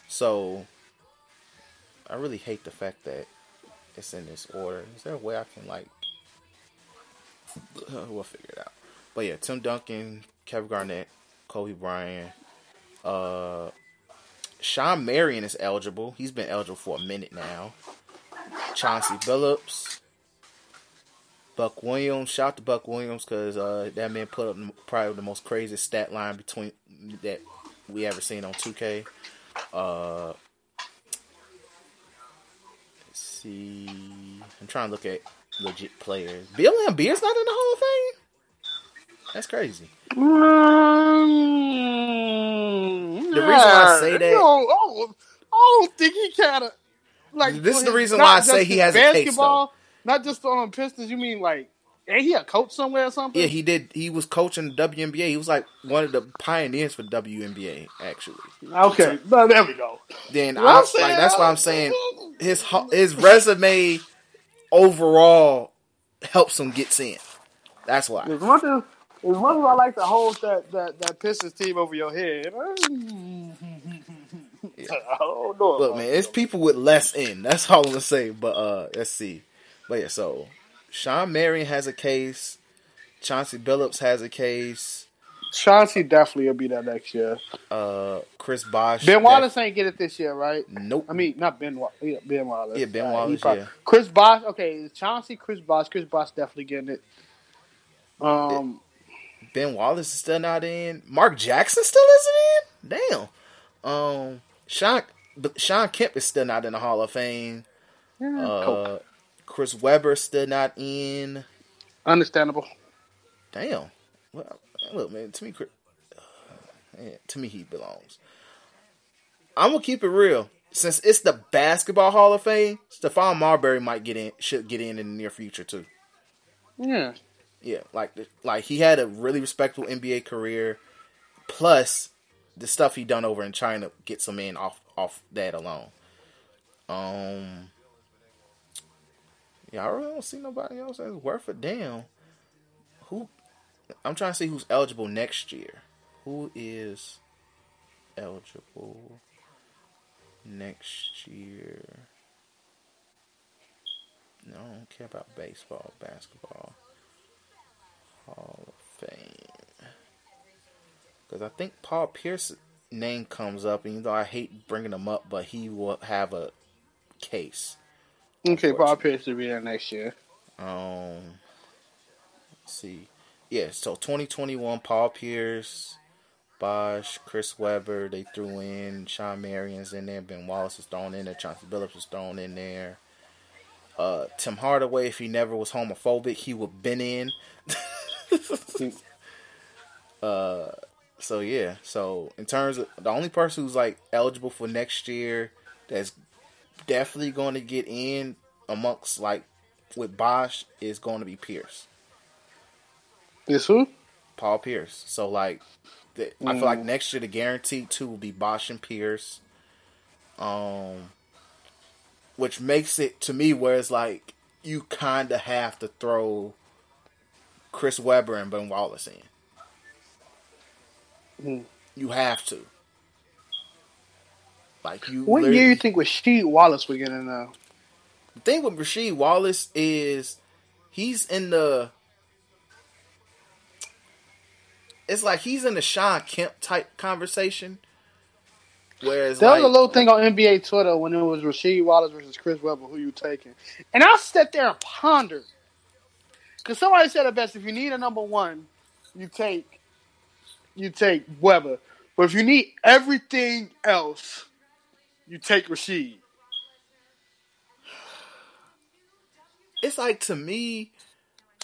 So I really hate the fact that it's in this order. Is there a way I can like (sighs) we'll figure it out. But yeah, Tim Duncan, Kevin Garnett, Kobe Bryant, uh Shawn Marion is eligible. He's been eligible for a minute now. Chauncey Billups, Buck Williams. Shout out to Buck Williams because uh, that man put up probably the most crazy stat line between that we ever seen on 2K. Uh, let's see. I'm trying to look at legit players. Bill Laimbeer's not in the Hall of Fame. That's crazy. Mm, The reason why I say that- no, I don't, think he kind of like. This is the reason why I say he has a case, basketball, Not just on um, Pistons. You mean like? Ain't he a coach somewhere or something? Yeah, he did. He was coaching the WNBA. He was like one of the pioneers for WNBA, actually. Okay, no, there we go. Then Well, I I'm like that's why I'm saying (laughs) his his resume overall helps him get in. That's why. As much as as much as I like to hold that that that Pistons team over your head, (laughs) I don't know. Look, man, it's people with less in. That's all I'm gonna say. But uh, let's see. But yeah, so Shawn Marion has a case. Chauncey Billups has a case. Chauncey definitely will be there next year. Uh, Chris Bosh. Ben Wallace ain't get it this year, right? Nope. I mean, not Ben. Wa- yeah, Ben Wallace. Yeah, Ben Uh, Wallace, probably- yeah. Chris Bosh. Okay, Chauncey, Chris Bosh. Chris Bosh definitely getting it. Um, Ben Wallace is still not in. Mark Jackson still isn't in. Damn. Um, Sean Shawn Kemp is still not in the Hall of Fame. Uh, Chris Webber still not in. Understandable. Damn. Well, look, man. To me, Chris, (sighs) man, to me, he belongs. I'm gonna keep it real. Since it's the Basketball Hall of Fame, Stephon Marbury might get in. Should get in in the near future too. Yeah. Yeah, like like he had a really respectable NBA career, plus the stuff he done over in China gets him in off off that alone. Um, yeah, I really don't see nobody else that's worth a damn. Who? I'm trying to see who's eligible next year. Who is eligible next year? No, I don't care about baseball, basketball. Hall of Fame. Because I think Paul Pierce's name comes up, even though I hate bringing him up, but he will have a case. Okay, Paul Pierce will be there next year. Um, see. Yeah, so 2021, Paul Pierce, Bosh, Chris Webber, they threw in Shawn Marion's in there, Ben Wallace is thrown in there, Chauncey Billups was thrown in there. Uh, Tim Hardaway, if he never was homophobic, he would have been in. (laughs) (laughs) uh, so yeah. So in terms of the only person who's like eligible for next year, that's definitely going to get in amongst like with Bosh is going to be Pierce. Is who? Paul Pierce. So like, the, I feel like next year the guaranteed two will be Bosh and Pierce. Um, which makes it to me where it's like you kind of have to throw Chris Webber and Ben Wallace in. Mm. You have to. Like you. What year you think Rasheed Wallace in now? The thing with Rasheed Wallace is he's in the. It's like he's in the Shawn Kemp type conversation. Whereas There like, was a little thing on NBA Twitter when it was Rasheed Wallace versus Chris Webber, who you taking? And I sat there and pondered. Because somebody said it best, if you need a number one, you take you take Webber. But if you need everything else, you take Rasheed. it's like to me,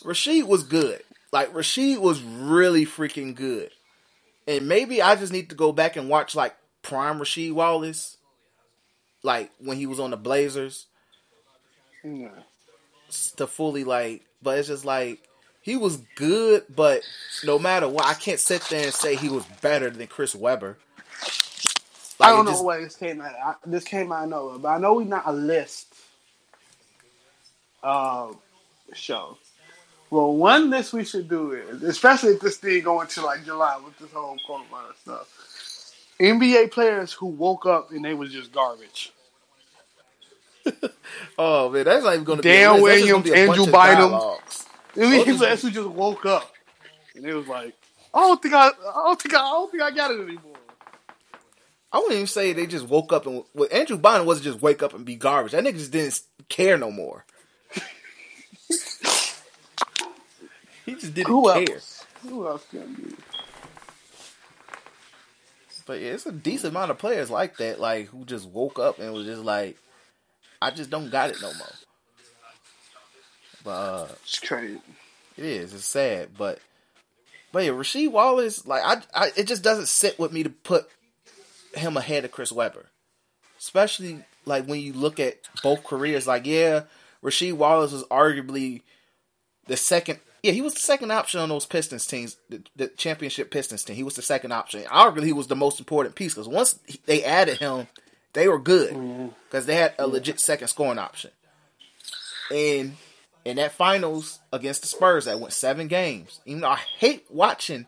Rasheed was good. Like Rasheed was really freaking good. And maybe I just need to go back and watch like prime Rasheed Wallace, like when he was on the Blazers, Yeah. to fully like. But it's just like he was good, but no matter what, I can't sit there and say he was better than Chris Webber. I don't know just- where this came out. I, this came out of nowhere, but I know we're not a list uh, show. Well, one list we should do is, especially if this thing going to like July with this whole coronavirus stuff. NBA players who woke up and they was just garbage. (laughs) Oh man, that's not even going to Dan be. a list. Just gonna Williams, be Andrew Bynum. dialogues. NBA just- players who just woke up and it was like, I don't think I, I don't think I, I don't think I got it anymore. I wouldn't even say they just woke up and well, Andrew Bynum wasn't just wake up and be garbage. That nigga just didn't care no more. (laughs) he just didn't Who care. else? Who else can be? But yeah, it's a decent amount of players like that, like who just woke up and was just like, I just don't got it no more. But uh, It's crazy. it is. It's sad, but but yeah, Rasheed Wallace, like I, I, it just doesn't sit with me to put him ahead of Chris Webber, especially like when you look at both careers. Like, yeah, Rasheed Wallace was arguably the second. Yeah, he was the second option on those Pistons teams, the, the championship Pistons team. He was the second option. Arguably, he was the most important piece because once they added him, they were good mm-hmm. because they had a legit second scoring option. And in that finals against the Spurs that went seven games, even though I hate watching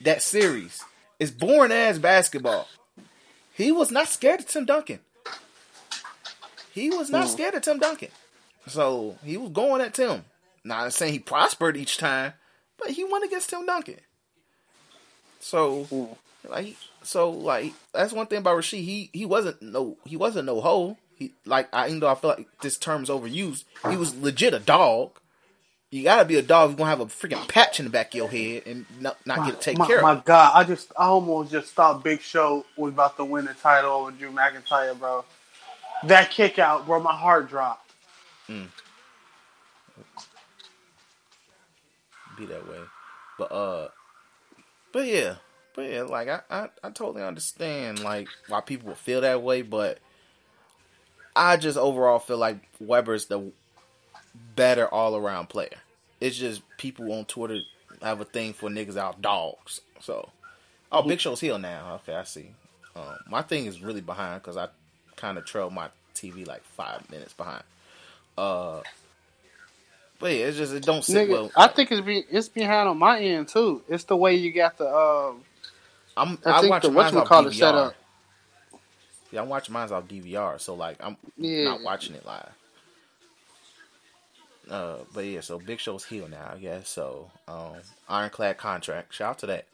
that series, it's boring ass basketball. He was not scared of Tim Duncan. He was not mm. scared of Tim Duncan. So he was going at Tim. Not saying he prospered each time, but he went against Tim Duncan. So mm. like so like that's one thing about Rasheed. He he wasn't no he wasn't no hoe. He like I even though I feel like this term's overused, he was legit a dog. You gotta be a dog. You're gonna have a freaking patch in the back of your head and not, not get it taken my, care my of. God, I just I almost just thought Big Show was about to win the title over Drew McIntyre, bro. That kick out, bro, my heart dropped. Be that way, but uh, but yeah, but yeah, like I, I, I totally understand like why people would feel that way, but I just overall feel like Webber's the better all around player. It's just people on Twitter have a thing for niggas out dogs. So, oh, Big Show's heel now. Okay, I see. Um, my thing is really behind because I kind of trailed my TV like five minutes behind. Uh, but yeah, it's just it don't sit Nigga, well. I think it's be, it's behind on my end too. It's the way you got the um I'm I I, think watch the mine off whatchamacallit set DVR. up. Yeah, I'm watching mine off DVR, so like I'm Yeah. not watching it live. Uh, but yeah, so Big Show's heel now, I guess. So, um, ironclad contract. Shout out to that.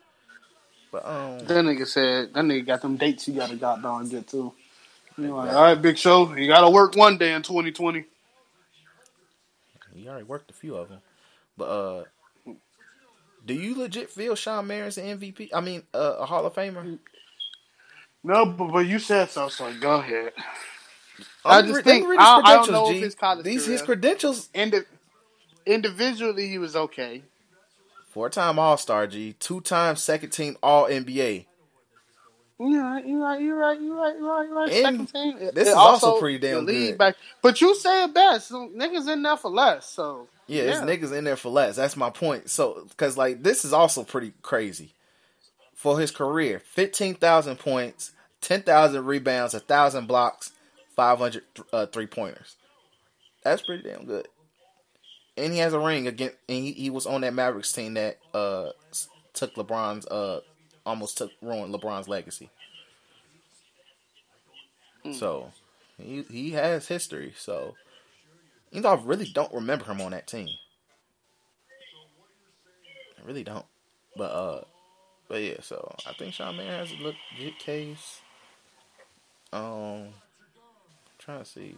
But um, That nigga said that nigga got them dates you gotta got goddamn get to. You know, like, all right, Big Show, you gotta work one day in 2020. he already worked a few of them. But uh, do you legit feel Shawn Marion's an MVP? I mean, uh, a Hall of Famer? No, but, but you said so, so go ahead. I Let just re- think- his I- I don't credentials, know if his college These his credentials: Indi- individually, he was okay. four-time All Star, G, two-time second team All NBA. You're right, you're right, you right, you right, you right, you right. And Second team. This it is also pretty damn good. Back. But you say it best. Niggas in there for less. So Yeah, there's niggas in there for less. That's my point. So, because like this is also pretty crazy for his career: fifteen thousand points, ten thousand rebounds, thousand blocks, five hundred uh, three pointers. That's pretty damn good. And he has a ring again. And he, he was on that Mavericks team that uh took LeBron's uh almost took ruined LeBron's legacy. So he he has history. So even though I really don't remember him on that team. I really don't. But uh but yeah, so I think Sean Mayer has a legit case. Um trying to see.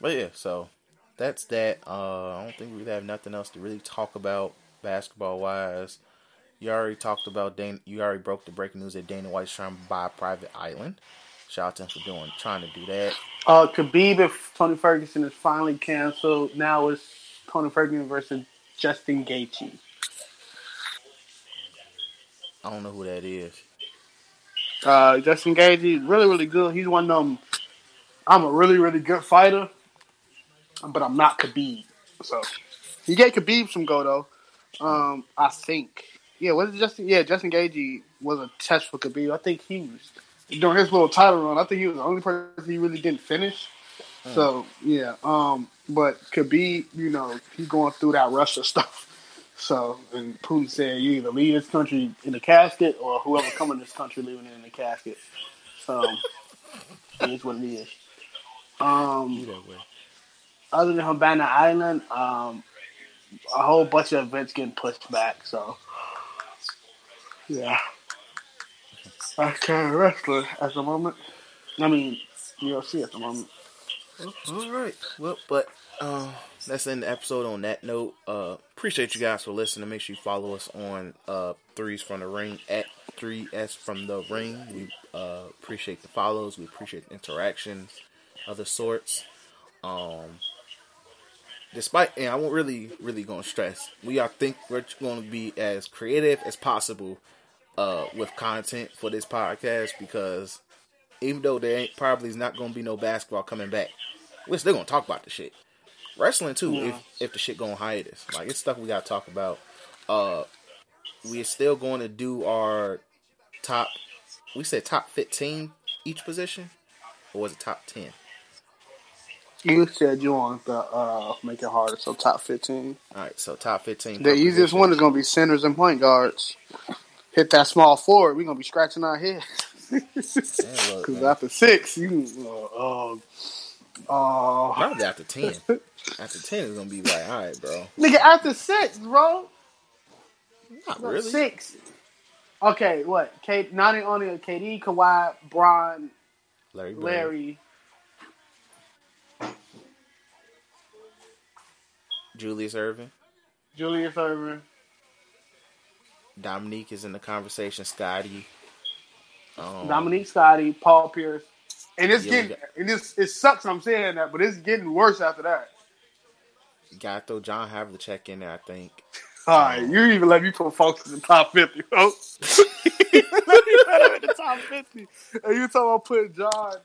But yeah, so that's that. Uh I don't think we have nothing else to really talk about basketball wise. You already talked about Dan you already broke the breaking news that Dana White's trying to buy a private island. Shout out to him for doing trying to do that. uh, Khabib if Tony Ferguson is finally canceled. Now it's Tony Ferguson versus Justin Gaethje. I don't know who that is. Uh, Justin Gaethje, really, really good. He's one of them. I'm a really, really good fighter, but I'm not Khabib. So he gave Khabib some go though. Um, I think. Yeah, was it Justin? Yeah, Justin Gaethje was a test for Khabib. I think he was during his little title run. I think he was the only person he really didn't finish. So yeah, um, but Khabib, you know, he's going through that Russia (laughs) stuff. So, and Putin said, you either leave this country in a casket or whoever come in this country leaving it in a casket. So, it is what it is. Um, other than Havana Island, um, a whole bunch of events getting pushed back. So, yeah. I can't wrestler at the moment. I mean, UFC at the moment. All right. Well, but that's in the episode. On that note, uh, appreciate you guys for listening. Make sure you follow us on uh, Threes from the Ring at Three S from the Ring. We uh, appreciate the follows. We appreciate the interactions, of other sorts. Um, despite, and I won't really, really to stress. We are think we're going to be as creative as possible uh, with content for this podcast because even though there ain't probably is not gonna be no basketball coming back, we're still gonna talk about the shit. Wrestling too, if if the shit going hiatus. Like it's stuff we gotta talk about. Uh we're still going to do our top we said top fifteen each position? Or was it top ten? You said you want to uh, make it harder, so top 15. Alright, so top fifteen. The easiest position. one is going to be centers and point guards. Hit that small forward, we're to be scratching our heads. (laughs) Because after six, you. Uh, uh, uh, Probably after ten. (laughs) after ten is gonna be like, alright, bro. nigga, after six, bro. Not really. Six. Okay, what? K, not only KD, Kawhi, Bron, Larry. Larry. Julius Erving. Julius Erving. Dominique is in the conversation. Scotty. Um, Dominique Scotty, Paul Pierce. And it's Yeah, getting got- and it's it sucks I'm saying that, but it's getting worse after that. Got to throw John Havlicek in there, I think. (laughs) All right, you even let me put folks in the top fifty, folks. (laughs) (laughs) let me put him in the top fifty. And you talking about putting John?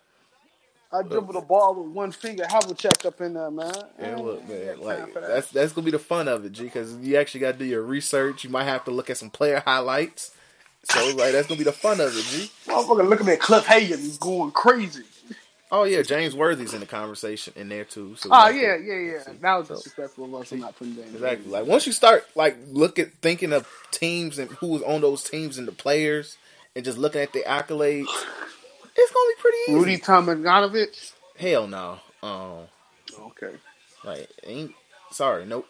I dribble the ball with one finger. Have a check up in there, man. Yeah, look, man, like that. that's that's gonna be the fun of it, G, because you actually got to do your research. You might have to look at some player highlights. So like that's gonna be the fun of it, G. motherfucker looking at Cliff Hagan He's going crazy. Oh yeah, James Worthy's in the conversation in there too. So Oh yeah, to- yeah, yeah. That was disrespectful of us for not putting James. Exactly. Like once you start like look at thinking of teams and who was on those teams and the players, and just looking at the accolades, it's gonna be pretty easy. Rudy Tomjanovich. Hell no. Um, Okay. like ain't sorry, nope.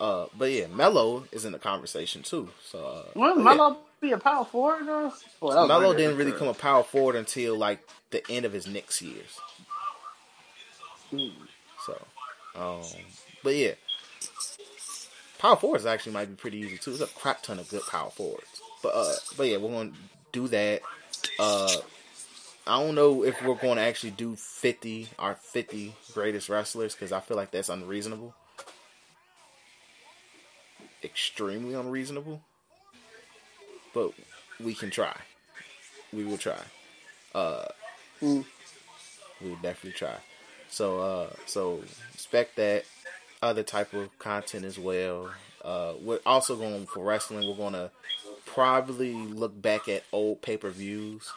Uh, but yeah, Melo is in the conversation too. So uh, Well, but Melo be a power forward though. Boy, that Melo didn't really come a power forward until like the end of his Knicks years. Hmm. So, um, but yeah, power forwards actually might be pretty easy too. There's a crap ton of good power forwards. But uh, but yeah, we're gonna do that. Uh, I don't know if we're going to actually do 50 our 50 greatest wrestlers because I feel like that's unreasonable. Extremely unreasonable. But we can try. We will try. Uh, Mm. we will definitely try. So uh, so expect that other type of content as well. Uh, we're also going for wrestling. We're going to probably look back at old pay per views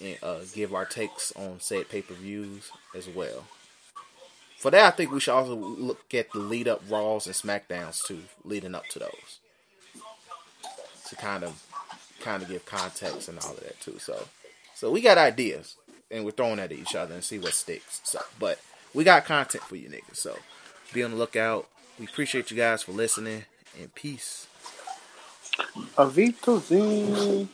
and uh, give our takes on said pay per views as well. For that, I think we should also look at the lead up Raws and Smackdowns too, leading up to those, to kind of kind of give context and all of that too. So, so we got ideas and we're throwing at each other and see what sticks. So, but we got content for you niggas. So, be on the lookout. We appreciate you guys for listening and peace. Avito Z.